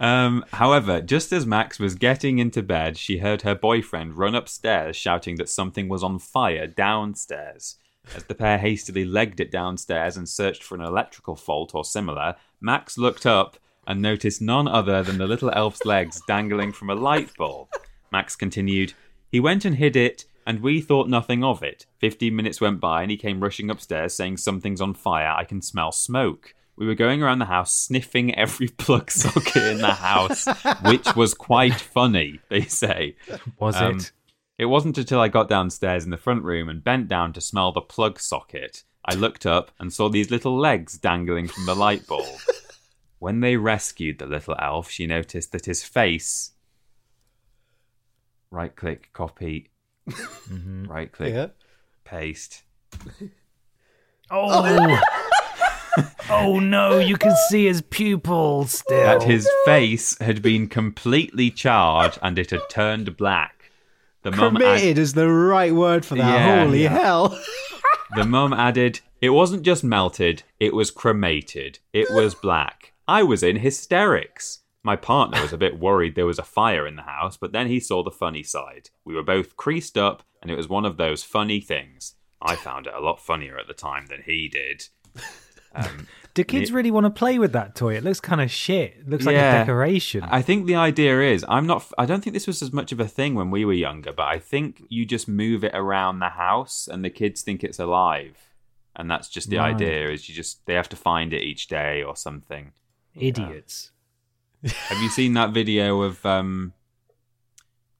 Um, however, just as Max was getting into bed, she heard her boyfriend run upstairs shouting that something was on fire downstairs. As the pair hastily legged it downstairs and searched for an electrical fault or similar, Max looked up and noticed none other than the little elf's legs dangling from a light bulb. Max continued, He went and hid it, and we thought nothing of it. Fifteen minutes went by, and he came rushing upstairs saying, Something's on fire, I can smell smoke. We were going around the house sniffing every (laughs) plug socket in the house, which was quite funny, they say. Was Um, it? It wasn't until I got downstairs in the front room and bent down to smell the plug socket. I looked up and saw these little legs dangling from the light bulb. When they rescued the little elf, she noticed that his face. Right click, copy. Mm-hmm. Right click, yeah. paste. (laughs) Oh. (laughs) oh no! You can see his pupils still. That his face had been completely charred and it had turned black. The mum add- Cremated is the right word for that. Yeah, Holy yeah. hell. The mum added, It wasn't just melted, it was cremated. It was black. I was in hysterics. My partner was a bit worried there was a fire in the house, but then he saw the funny side. We were both creased up, and it was one of those funny things. I found it a lot funnier at the time than he did. (laughs) Um, Do kids really want to play with that toy? It looks kind of shit. It looks like a decoration. I think the idea is I'm not I don't think this was as much of a thing when we were younger, but I think you just move it around the house and the kids think it's alive. And that's just the Right. idea is you just they have to find it each day or something. Idiots. Have you seen that video of um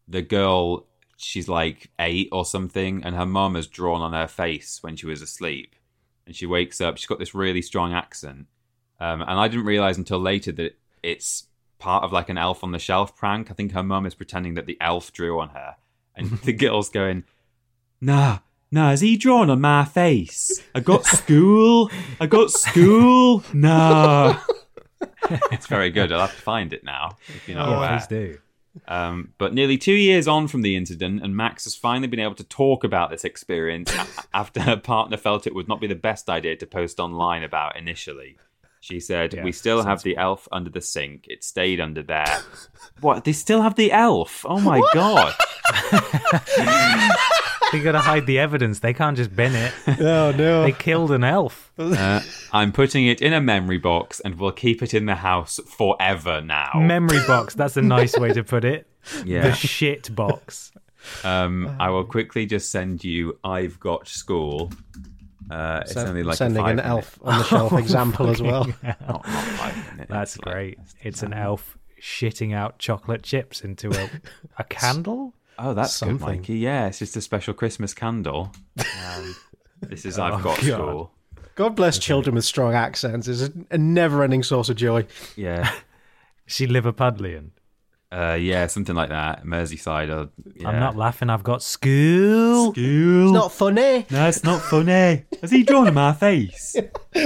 the girl she's like 8 or something and her mum has drawn on her face when she was asleep and she wakes up she's got this really strong accent. Um and I didn't realize until later that it's part of like an elf on the shelf prank. I think her mum is pretending that the elf drew on her and (laughs) the girl's going Nah, nah, has he drawn on my face? I got school. I got school. Nah. (laughs) (laughs) it's very good. I'll have to find it now if you're not yeah, aware. please do. Um, but nearly two years on from the incident, and Max has finally been able to talk about this experience (laughs) after her partner felt it would not be the best idea to post online about initially. She said, Yeah, We still have the elf under the sink. It stayed under there. what? They still have the elf? Oh my God. (laughs) They got to hide the evidence. They can't just bin it. (laughs) Oh no. They killed an elf. Uh, I'm putting it in a memory box and we'll keep it in the house forever now. Memory box. That's a nice way to put it. The Yeah. shit box. Um, I will quickly just send you. I've got school. Uh, it's Send- only like sending five an elf on the shelf (laughs) example as well. Not, not. That's It's like- great. It's an elf shitting out chocolate chips into a, a (laughs) candle. Oh, that's Something. good, Mikey. Yeah, it's just a special Christmas candle. Um, this is (laughs) I've Oh, got God. school. God bless children with strong accents. It's a, a never-ending source of joy. Yeah. (laughs) She Liverpudlian. Uh, yeah, something like that. Merseyside. Or, yeah. I'm not laughing. I've got school. School. It's not funny. No, it's not funny. Has he drawn in my face? (laughs)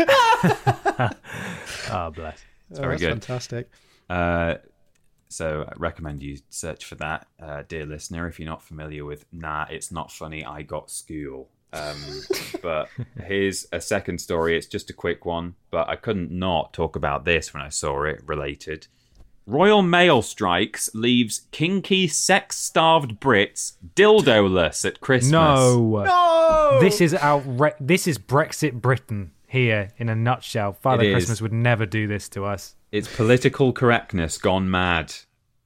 Oh, bless. It's very good. Fantastic. Uh, so I recommend you search for that, uh, dear listener, if you're not familiar with Nah, it's not funny, I got school. Um, (laughs) but here's a second story. It's just a quick one, but I couldn't not talk about this when I saw it related. Royal Mail strikes leaves kinky, sex starved Brits dildoless at Christmas. No. No. This is outre- This is Brexit Britain here in a nutshell. Father It is. Christmas would never do this to us. It's political correctness gone mad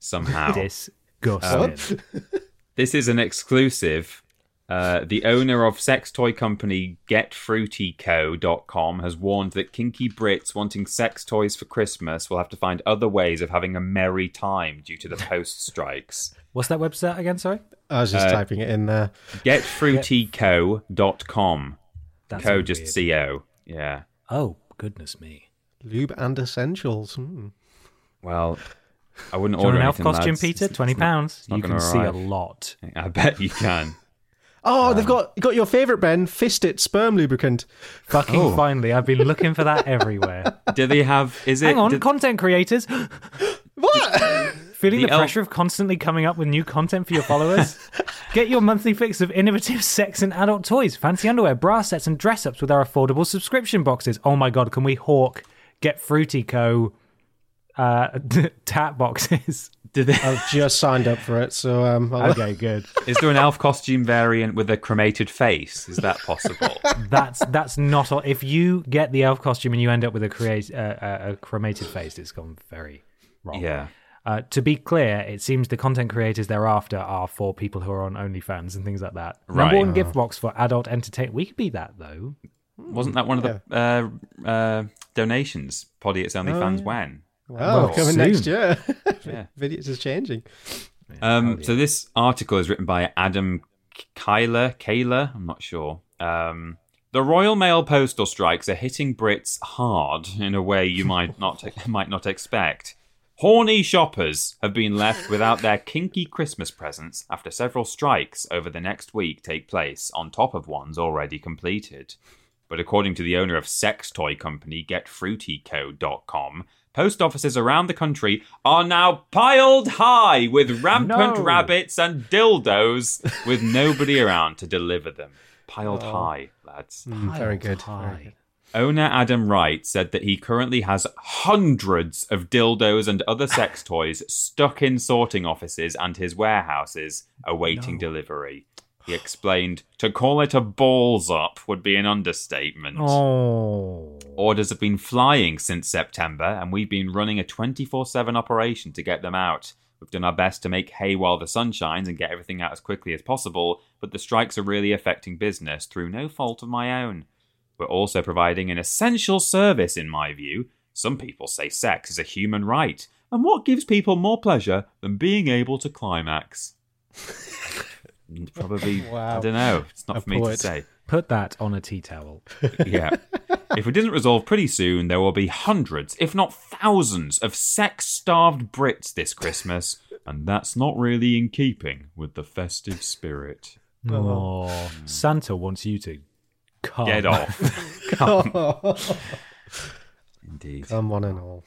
somehow. Disgusting. (laughs) This is an exclusive. Uh, the owner of sex toy company GetFruityCo.com has warned that kinky Brits wanting sex toys for Christmas will have to find other ways of having a merry time due to the (laughs) post strikes. What's that website again? Sorry. Uh, I was just typing it in there. GetFruityCo.com. That's Co just weird. co. Yeah. Oh goodness me. Lube and essentials. Hmm. Well, I wouldn't Do you want order an elf anything, costume, lads. Peter? It's- Twenty it's pounds. not You gonna can see a lot. I bet you can. (laughs) Oh, they've got got your favorite Ben, Fistit sperm lubricant. Fucking Oh. finally, I've been looking for that everywhere. (laughs) Do they have? Is it? Hang on, did- content creators. (gasps) What? (laughs) Feeling The the, elf- pressure of constantly coming up with new content for your followers? Get your monthly fix of innovative sex and adult toys, fancy underwear, bra sets, and dress ups with our affordable subscription boxes. Oh my god, can we hawk Get Fruity Co. Uh, (laughs) tat boxes? do they, I've just signed up for it, so um, I'll, Okay, good. is there an elf costume variant with a cremated face? Is that possible? That's that's not. all- If you get the elf costume and you end up with a create uh, a, a cremated face, it's gone very wrong. yeah. Uh, to be clear, it seems the content creators thereafter are for people who are on OnlyFans and things like that. Right. Number one gift box for adult entertainment. We could be that though. Wasn't that one of the uh, uh, donations? Podiots only fans when. oh, coming soon. next year. (laughs) Yeah. (laughs) Videos is changing. Um, so this article is written by Adam Kyler. Kayler, I'm not sure. Um, the Royal Mail postal strikes are hitting Brits hard in a way you might not (laughs) might not expect. Horny shoppers have been left without their kinky Christmas presents after several strikes over the next week take place, on top of ones already completed. But according to the owner of sex toy company GetFruityCo.com, post offices around the country are now piled high with rampant No. rabbits and dildos with nobody around to deliver them. Piled high, lads. Mm, very good. High. Very good. Owner Adam Wright said that he currently has hundreds of dildos and other sex toys stuck in sorting offices and his warehouses awaiting delivery. He explained, to call it a balls up would be an understatement. Oh, Orders have been flying since September, and we've been running a 24 7 operation to get them out. We've done our best to make hay while the sun shines and get everything out as quickly as possible, but the strikes are really affecting business through no fault of my own. We're also providing an essential service, in my view. Some people say sex is a human right, and what gives people more pleasure than being able to climax? (laughs) Probably, (laughs) I don't know. It's not A for me to say put that on a tea towel. (laughs) yeah. If it doesn't resolve pretty soon, there will be hundreds, if not thousands, of sex starved Brits this Christmas, and that's not really in keeping with the festive spirit. Oh, Santa wants you to come. Get off. (laughs) Come. Indeed. Come on and all.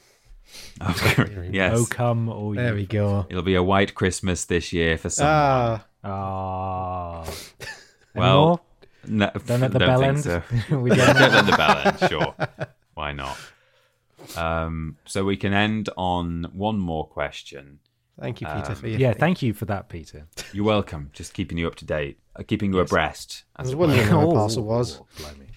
yes. Oh, come or There you. we go. It'll be a white Christmas this year for some. Ah, Ah. well, no, Don't let the don't bell end. so. (laughs) we don't don't let the bell end, sure. Why not? Um, so we can end on one more question. thank you, Peter, for your yeah, thank you for that, Peter. You're welcome. Just keeping you up to date, uh, keeping you abreast. I As was it were. wondering where Oh, the parcel was. blimey.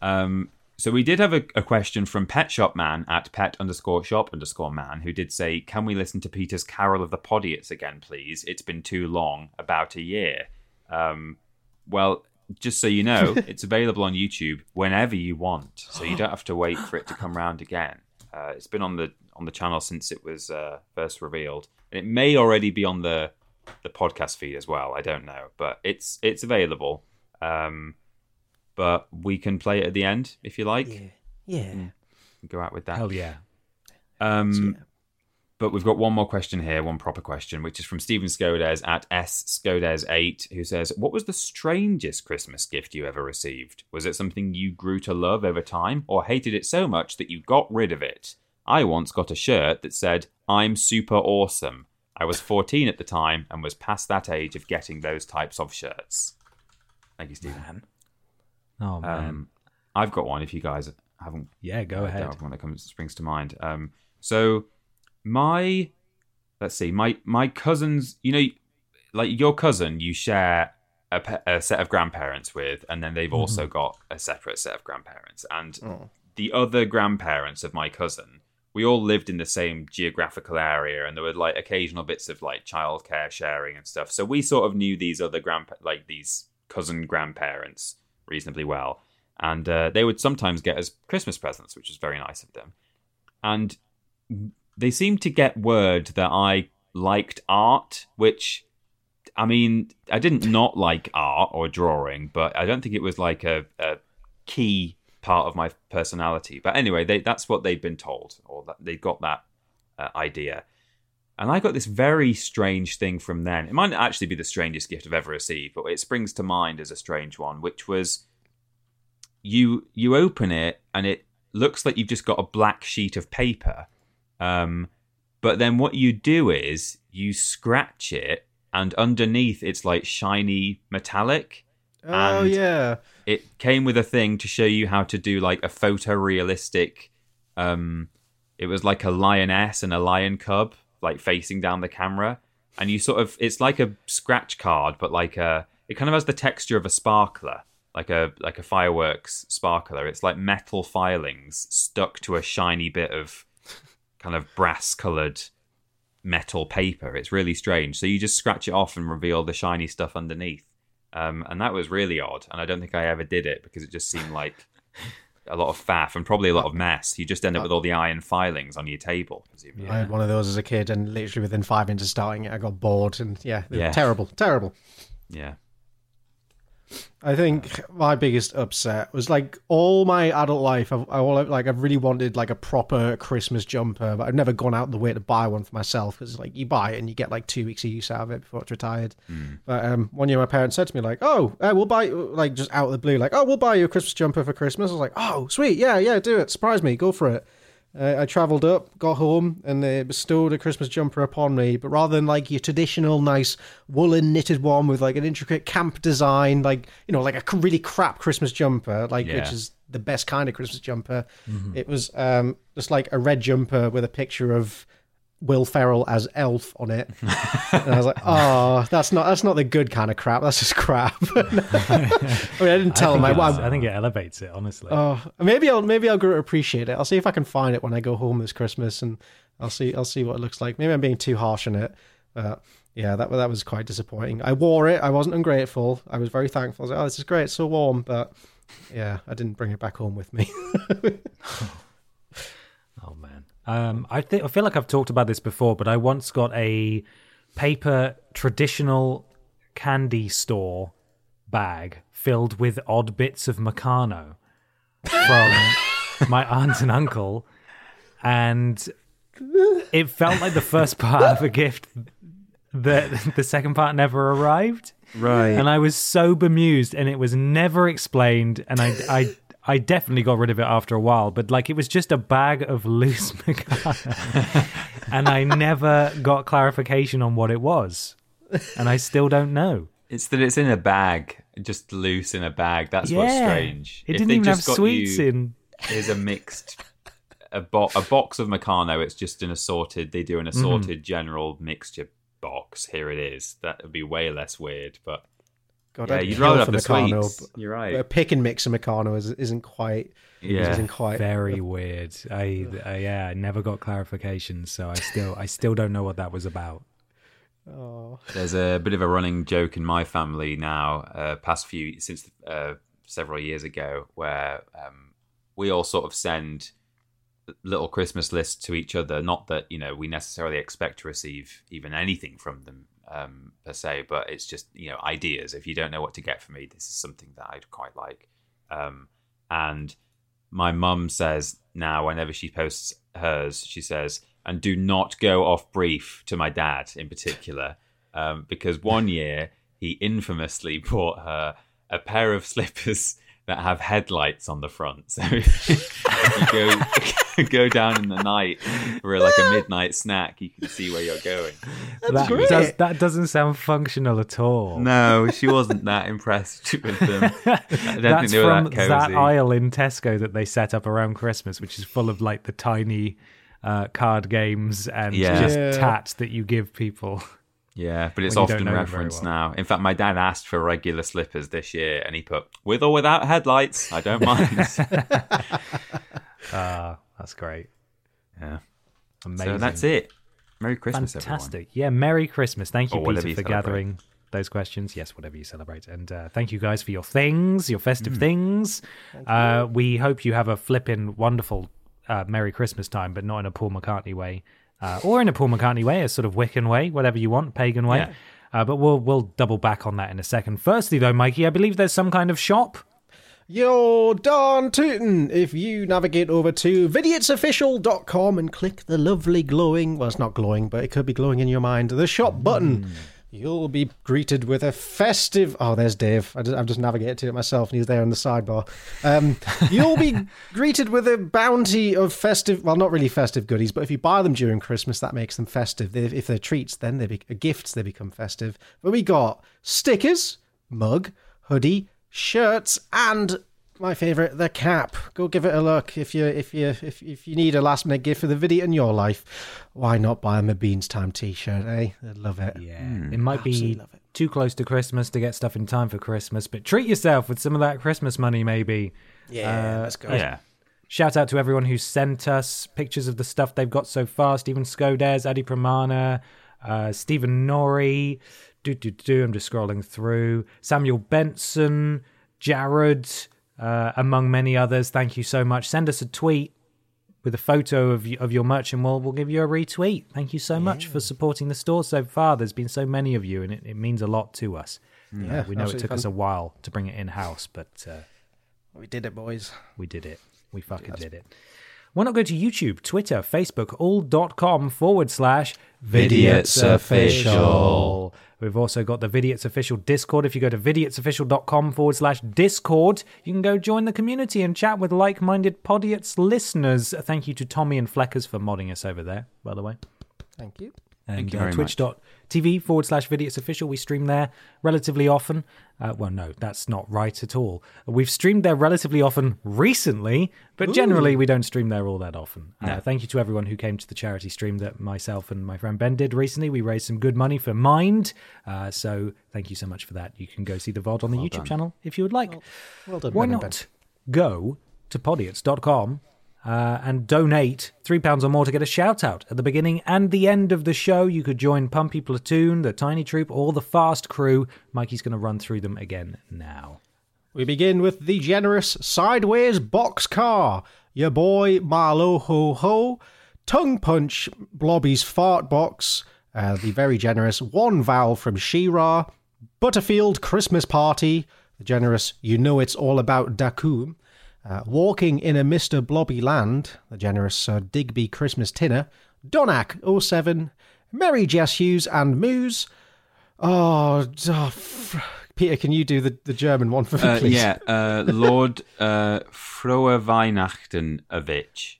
Um, So we did have a, a question from Pet Shop Man at pet underscore shop underscore man who did say, "Can we listen to Peter's Carol of the Podiots again, please? It's been too long, about a year." Um, well, just so you know, (laughs) it's available on YouTube whenever you want, so you don't have to wait for it to come round again. Uh, it's been on the on the channel since it was uh, first revealed, and it may already be on the the podcast feed as well. I don't know, but it's it's available. Um, but we can play it at the end if you like. Yeah. Yeah. Go out with that. Hell yeah. Um, but we've got one more question here, one proper question, which is from Stephen Skodes at S Skodes8, who says, What was the strangest Christmas gift you ever received? Was it something you grew to love over time, or hated it so much that you got rid of it? I once got a shirt that said, I'm super awesome. I was 14 at the time and was past that age of getting those types of shirts. Thank you, Stephen. Oh man. Um, I've got one if you guys haven't yeah, go ahead. one that comes springs to mind. Um, so my let's see, my my cousins, you know, like your cousin, you share a, a set of grandparents with, and then they've also got a separate set of grandparents, and the other grandparents of my cousin. We all lived in the same geographical area, and there were like occasional bits of like childcare sharing and stuff. So we sort of knew these other grand, like these cousin grandparents reasonably well, and uh, they would sometimes get us Christmas presents, which is very nice of them. And they seemed to get word that I liked art, which I mean, I didn't not like art or drawing, but I don't think it was like a, a key part of my personality. But anyway, they, that's what they'd been told, or that they got that uh, idea. And I got this very strange thing from then. It might not actually be the strangest gift I've ever received, but it springs to mind as a strange one, which was you you open it and it looks like you've just got a black sheet of paper. Um, but then what you do is you scratch it, and underneath it's like shiny metallic. Oh And- yeah. It came with a thing to show you how to do like a photorealistic. Um, it was like a lioness and a lion cub, like facing down the camera, and you sort of it's like a scratch card, but like a it kind of has the texture of a sparkler, like a like a fireworks sparkler. It's like metal filings stuck to a shiny bit of kind of brass coloured metal paper. It's really strange. So you just scratch it off and reveal the shiny stuff underneath. Um, and that was really odd. And I don't think I ever did it because it just seemed like a lot of faff and probably a lot of mess. You just end up uh, with all the iron filings on your table, presumably. I had one of those as a kid, and literally within five minutes of starting it, I got bored, and yeah, Yeah. terrible, terrible. Yeah. I think my biggest upset was like all my adult life. I've, I all like I've really wanted like a proper Christmas jumper, but I've never gone out the way to buy one for myself because like you buy it and you get like two weeks of use out of it before it's retired. But um, one year my parents said to me like, "Oh, uh, we'll buy like just out of the blue, like, oh, we'll buy you a Christmas jumper for Christmas." I was like, "Oh, sweet, yeah, yeah, do it, surprise me, go for it." Uh, I travelled up, got home, and they bestowed a Christmas jumper upon me. But rather than like your traditional nice woolen knitted one with like an intricate camp design, like you know, like a really crap Christmas jumper, like which is the best kind of Christmas jumper, it was um, just like a red jumper with a picture of Will Ferrell as Elf on it. and I was like, oh, that's not that's not the good kind of crap. That's just crap. (laughs) I mean, I didn't tell I him. think, I, it's- I, I think it elevates it, honestly. Oh, maybe I'll maybe I'll grow to appreciate it. I'll see if I can find it when I go home this Christmas, and I'll see I'll see what it looks like. Maybe I'm being too harsh on it, but yeah, that that was quite disappointing. I wore it. I wasn't ungrateful. I was very thankful. I was like, oh, this is great. It's so warm, but yeah, I didn't bring it back home with me. (laughs) Man, um, I think I feel like I've talked about this before, but I once got a paper traditional candy store bag filled with odd bits of Meccano from (laughs) my aunt and uncle, and it felt like the first part of a gift that the second part never arrived. Right. And I was so bemused, and it was never explained. And I, I, I definitely got rid of it after a while. But like, it was just a bag of (laughs) loose Meccano, and I never got clarification on what it was, and I still don't know. It's that it's in a bag, just loose in a bag. That's what's strange. It If didn't even have sweets in. Here's a mixed a, bo- a box of Meccano. It's just an assorted. They do an Mm-hmm. assorted general mixture box. Here it is. That would be way less weird. But God, Yeah, I'd you'd kill rather for have the Meccano, sweets. but You're right. A pick and mix of Meccano is, isn't quite. Yeah. isn't quite. Very weird. I, I yeah, I never got clarification, so I still I still don't know what that was about. Oh, There's a bit of a running joke in my family now, uh, past few since uh, several years ago, where um, we all sort of send little Christmas lists to each other. Not that you know we necessarily expect to receive even anything from them um, per se, but it's just you know ideas. If you don't know what to get for me, this is something that I'd quite like. Um, and my mum says now, whenever she posts hers, she says, and do not go off brief to my dad in particular, um, because one (laughs) year he infamously (laughs) bought her a pair of slippers that have headlights on the front. So (laughs) you go (laughs) go down in the night for like a midnight snack, you can see where you're going. that great. does that doesn't sound functional at all. No, she wasn't that impressed with them. (laughs) I don't think That's they were from that cozy. that aisle in Tesco that they set up around Christmas, which is full of like the tiny uh, card games and Yeah. just Yeah. tat that you give people. (laughs) Yeah, but it's when you don't often know them very referenced well. now. In fact, my dad asked for regular slippers this year, and he put with or without headlights. I don't mind. Uh, (laughs) (laughs) that's great. yeah. Amazing. So that's it. Merry Christmas, everyone. Fantastic. Yeah, Merry Christmas. Thank you, Or Peter, you for celebrate. gathering those questions. Yes, whatever you celebrate. And uh, thank you guys for your things, your festive Mm. things. Uh, we hope you have a flippin' wonderful uh, Merry Christmas time, but not in a Paul McCartney way. Uh, or in a Paul McCartney way, a sort of Wiccan way, whatever you want, pagan way. Yeah. Uh, but we'll we'll double back on that in a second. Firstly, though, Mikey, I believe there's some kind of shop. You're darn tootin'! If you navigate over to vidiotsofficial.com and click the lovely glowing, well, it's not glowing, but it could be glowing in your mind, the shop button, you'll be greeted with a festive. Oh, there's Dave. I just, I've just navigated to it myself, and he's there in the sidebar. Um, (laughs) you'll be greeted with a bounty of festive, well, not really festive goodies, but if you buy them during Christmas, that makes them festive. If they're treats, then they be, gifts, they become festive. But we got stickers, mug, hoodie, shirts, and my favorite, the cap. Go give it a look if you if you if if you need a last minute gift for the Vidiot in your life. Why not buy them a Beans Time T-shirt? Eh, I love it. Yeah, it might absolutely be love it. too close to Christmas to get stuff in time for Christmas, but treat yourself with some of that Christmas money, maybe. Yeah, let's go. Yeah. Shout out to everyone who sent us pictures of the stuff they've got so far. Stephen Skodes, Adi Pramana, uh, Stephen Norrie. Do, do, do. I'm just scrolling through. Samuel Benson, Jared, uh, among many others. Thank you so much. Send us a tweet with a photo of, of your merch and we'll, we'll give you a retweet. Thank you so much for supporting the store so far. There's been so many of you and it, it means a lot to us. Yeah, Uh, we know it took fun. us a while to bring it in house, but uh, We did it, boys. we did it. We fucking did it. Why not go to YouTube, Twitter, Facebook, all.com forward slash Vidiots Official. We've also got the Vidiots Official Discord. If you go to vidiotsofficial.com forward slash Discord, you can go join the community and chat with like minded Podiots listeners. Thank you to Tommy and Fleckers for modding us over there, by the way. Thank you. And you uh, twitch.tv forward slash Vidiots Official. We stream there relatively often. Uh, well, no, that's not right at all. We've streamed there relatively often recently, but generally we don't stream there all that often. Uh, thank you to everyone who came to the charity stream that myself and my friend Ben did recently. We raised some good money for Mind. Uh, so thank you so much for that. You can go see the VOD on the YouTube channel if you would like. Well done, Why Ben not go to podiots.com uh, and donate three pounds or more to get a shout out at the beginning and the end of the show? You could join Pumpy Platoon, the Tiny Troop, or the Fast Crew. Mikey's going to run through them again now. We begin with the generous Sideways Boxcar, your boy Marlo Ho Ho, Tongue Punch Blobby's Fart Box, uh, the very generous One Vowel from She-Ra, Butterfield Christmas Party, the generous You Know It's All About Dacoom, uh, Walking in a Mr. Blobby Land, the generous Sir Digby Christmas Tinner, Donak 07, Mary Jess Hughes and Moose. Oh, oh, f- Peter, can you do the, the German one for me, Uh, please? yeah, uh, (laughs) Lord uh, Frohe Weihnachtenowitsch.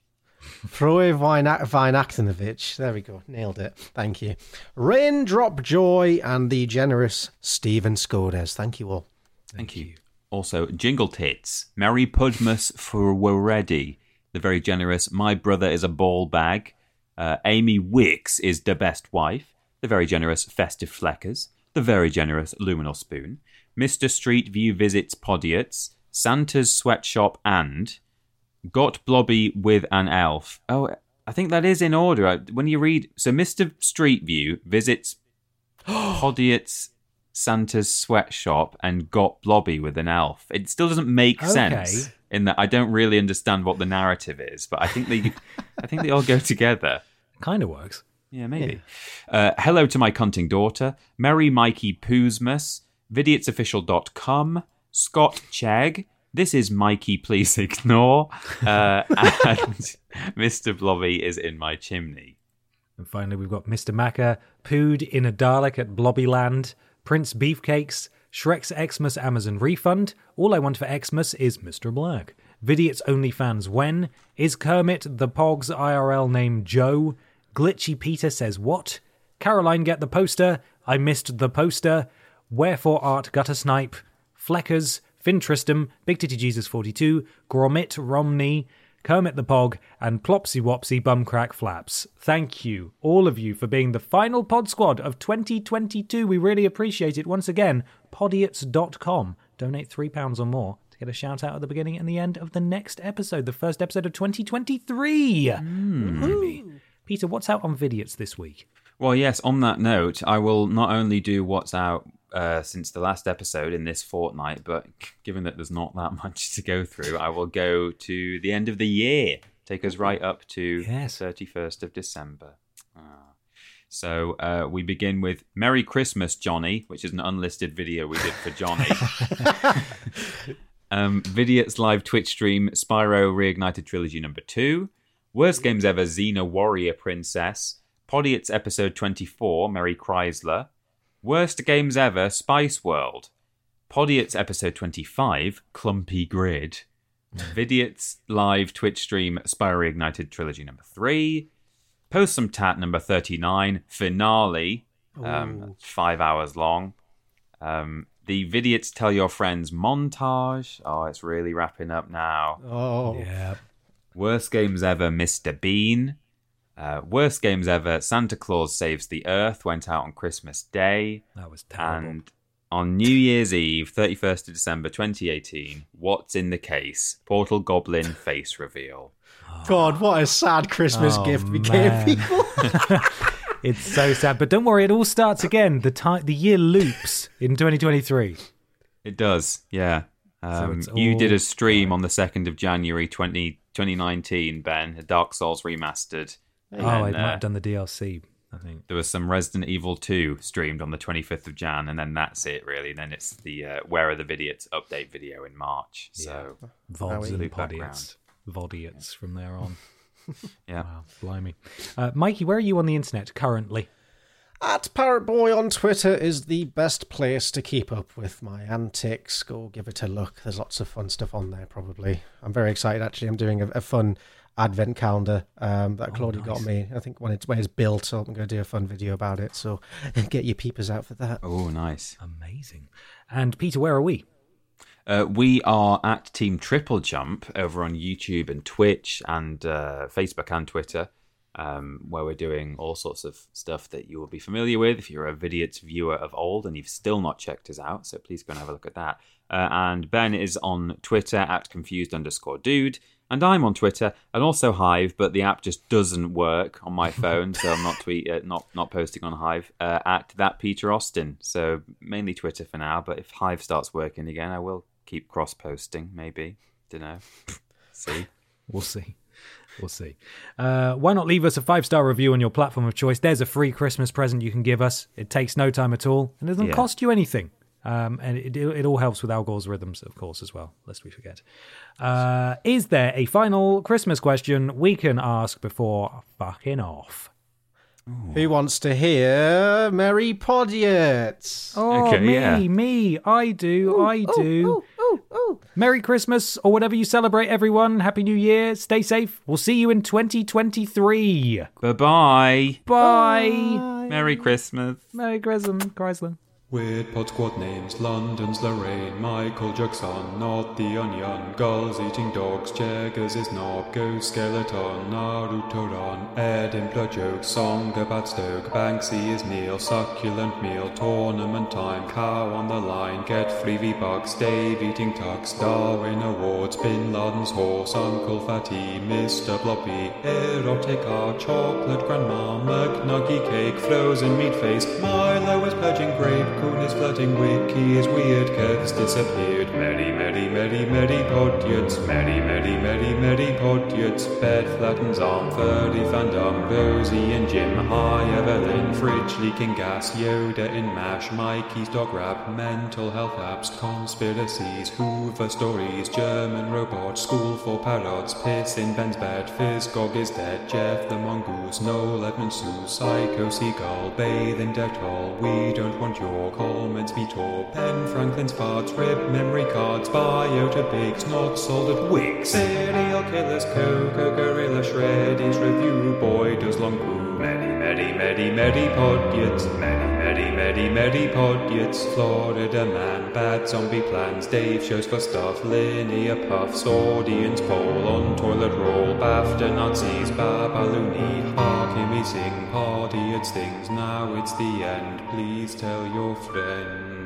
Froe Weina- There we go. Nailed it. Thank you. Raindrop Joy and the generous Stephen Skodes. Thank you all. Thank you. Also, Jingle Tits, Merry Pudmas for We're Ready, the very generous My Brother is a Ball Bag, uh, Amy Wicks is the best wife, the very generous Festive Fleckers, the very generous Luminal Spoon, Mr. Street View visits Podiots, Santa's Sweatshop, and Got Blobby with an Elf. Oh, I think that is in order. When you read, so Mr. Street View visits (gasps) Podiots, Santa's Sweatshop, and Got Blobby with an Elf. It still doesn't make sense in that I don't really understand what the narrative is, but I think they, I think they all go together. (laughs) Kind of works. Yeah, maybe. Uh, hello to my cunting daughter, Merry Mikey Poosmus, vidiotsofficial.com, Scott Chegg. This is Mikey, please ignore. Uh, (laughs) and Mr. Blobby is in my chimney. And finally, we've got Mr. Macca, pooed in a Dalek at Blobbyland, Prince Beefcakes, Shrek's Xmas Amazon refund. All I want for Xmas is Mr. Black. Vidiot's OnlyFans when? Is Kermit the Pog's IRL name Joe? Glitchy Peter says what? Caroline get the poster. I missed the poster. Wherefore art gutter snipe? Fleckers, Finn Tristram, Big Titty Jesus 42, Gromit Romney, Kermit the Pog, and Plopsy Wopsy Bumcrack Flaps. Thank you, all of you, for being the final pod squad of 2022. We really appreciate it. Once again, podiots.com. Donate £3 or more to get a shout out at the beginning and the end of the next episode, the first episode of 2023. Hmm. Blimey. Peter, what's out on Vidiots this week? Well, yes, on that note, I will not only do what's out uh, since the last episode in this fortnight, but (laughs) given that there's not that (laughs) much to go through, I will go to the end of the year. Take us right up to Yes. 31st of December. Ah. So uh, we begin with Merry Christmas, Johnny, which is an unlisted video we did for Johnny. (laughs) um, Vidiot's live Twitch stream, Spyro Reignited Trilogy number two. Worst Games Ever, Xena Warrior Princess. Podiots episode 24, Mary Chrysler. Worst Games Ever, Spice World. Podiots episode 25, Clumpy Grid. Vidiot's live Twitch stream, Spyro Reignited Trilogy number three. Post some tat number 39, Finale. Um, five hours long. Um, the Vidiots Tell Your Friends montage. Oh, it's really wrapping up now. Oh, Yeah. Worst games ever, Mr. Bean. Uh, worst games ever, Santa Claus Saves the Earth went out on Christmas Day. That was terrible. And on New Year's Eve, 31st of December 2018, What's in the Case? Portal Goblin (laughs) Face Reveal. God, what a sad Christmas Oh, gift we man. gave people. (laughs) (laughs) It's so sad, but don't worry, it all starts again. The time, the year loops in 2023. It does, yeah. Um, it's you did a stream on the 2nd of January 20, 2019, Ben, a Dark Souls remastered. And oh, I then, might uh, have done the DLC. I think. there was some Resident Evil 2 streamed on the 25th of Jan, and then that's it, really. And then it's the uh, Where Are the Vidiots update video in March. So, Vods and Absolute podiots. Vodiots from there on. (laughs) yeah. Wow, blimey. Uh, Mikey, where are you on the internet currently? At Parrot Boy on Twitter is the best place to keep up with my antics. Go give it a look. There's lots of fun stuff on there, probably. I'm very excited, actually. I'm doing a, a fun advent calendar um, that Claudia got me. I think when it's, when it's built, so I'm going to do a fun video about it. So (laughs) get your peepers out for that. Oh, nice. Amazing. And Peter, where are we? Uh, we are at Team Triple Jump over on YouTube and Twitch and uh, Facebook and Twitter, um, where we're doing all sorts of stuff that you will be familiar with if you're a Vidiots viewer of old and you've still not checked us out. So please go and have a look at that. Uh, and Ben is on Twitter at confused underscore dude. And I'm on Twitter and also Hive, but the app just doesn't work on my (laughs) phone, so I'm not tweet, uh, not not posting on Hive uh, at that Peter Austin. So mainly Twitter for now, but if Hive starts working again, I will keep cross posting. Maybe, don't know. (laughs) See. We'll see. We'll see. Uh, why not leave us a five star review on your platform of choice? There's a free Christmas present you can give us. It takes no time at all and it doesn't Yeah. cost you anything. Um, and it, it all helps with Al Gore's rhythms, of course, as well, lest we forget. Uh, is there a final Christmas question we can ask before fucking off? Who wants to hear Merry Podiots? Oh, Okay, me, yeah. me. I do, I do. Merry Christmas or whatever you celebrate, everyone. Happy New Year. Stay safe. We'll see you in 2023. Bye bye. Bye. Merry Christmas. Merry Christmas, Chrysler. Weird pod squad names, London's Lorraine, Michael Jackson, not the onion, gulls eating dogs, Jaggers is knob, ghost skeleton, Naruto run, Edinburgh joke, song about Stoke, Banksy is Neil, succulent meal, tournament time, cow on the line, get free V-Bucks, Dave eating tux, Darwin Awards, Bin Laden's horse, Uncle Fatty, Mr. Bloppy, erotic art, chocolate grandma, McNuggy cake, frozen meat face, Milo is purging grape, Coon is flirting, Wiki is weird, Kev's disappeared. Merry, merry, merry, merry podiots, merry, merry, merry, merry podiots. Bed flattens arm, furry fandom, Rosie and Jim, hi Evelyn, fridge leaking gas, Yoda in mash, Mikey's dog rap, mental health apps, conspiracies, Hoover stories, German robot, school for parrots, piss in Ben's bed, Fizz Gog is dead, Jeff the mongoose, Noel Edmund Sue, Psycho Seagull, bathe in Dettol, we don't want your comments be Ben Franklin's farts, rip memory cards, biota bigs, not sold at Wix, serial killers, Coco Gorilla, Shreddy's review, boy does long poo, many, many, many, many podiots, many, many, many, many podiots, Florida man, bad zombie plans, Dave shows for stuff, linear puffs, audience poll, on toilet roll, BAFTA Nazis, Babaluni, Hark me sing, party things, now it's the end, please tell your friends.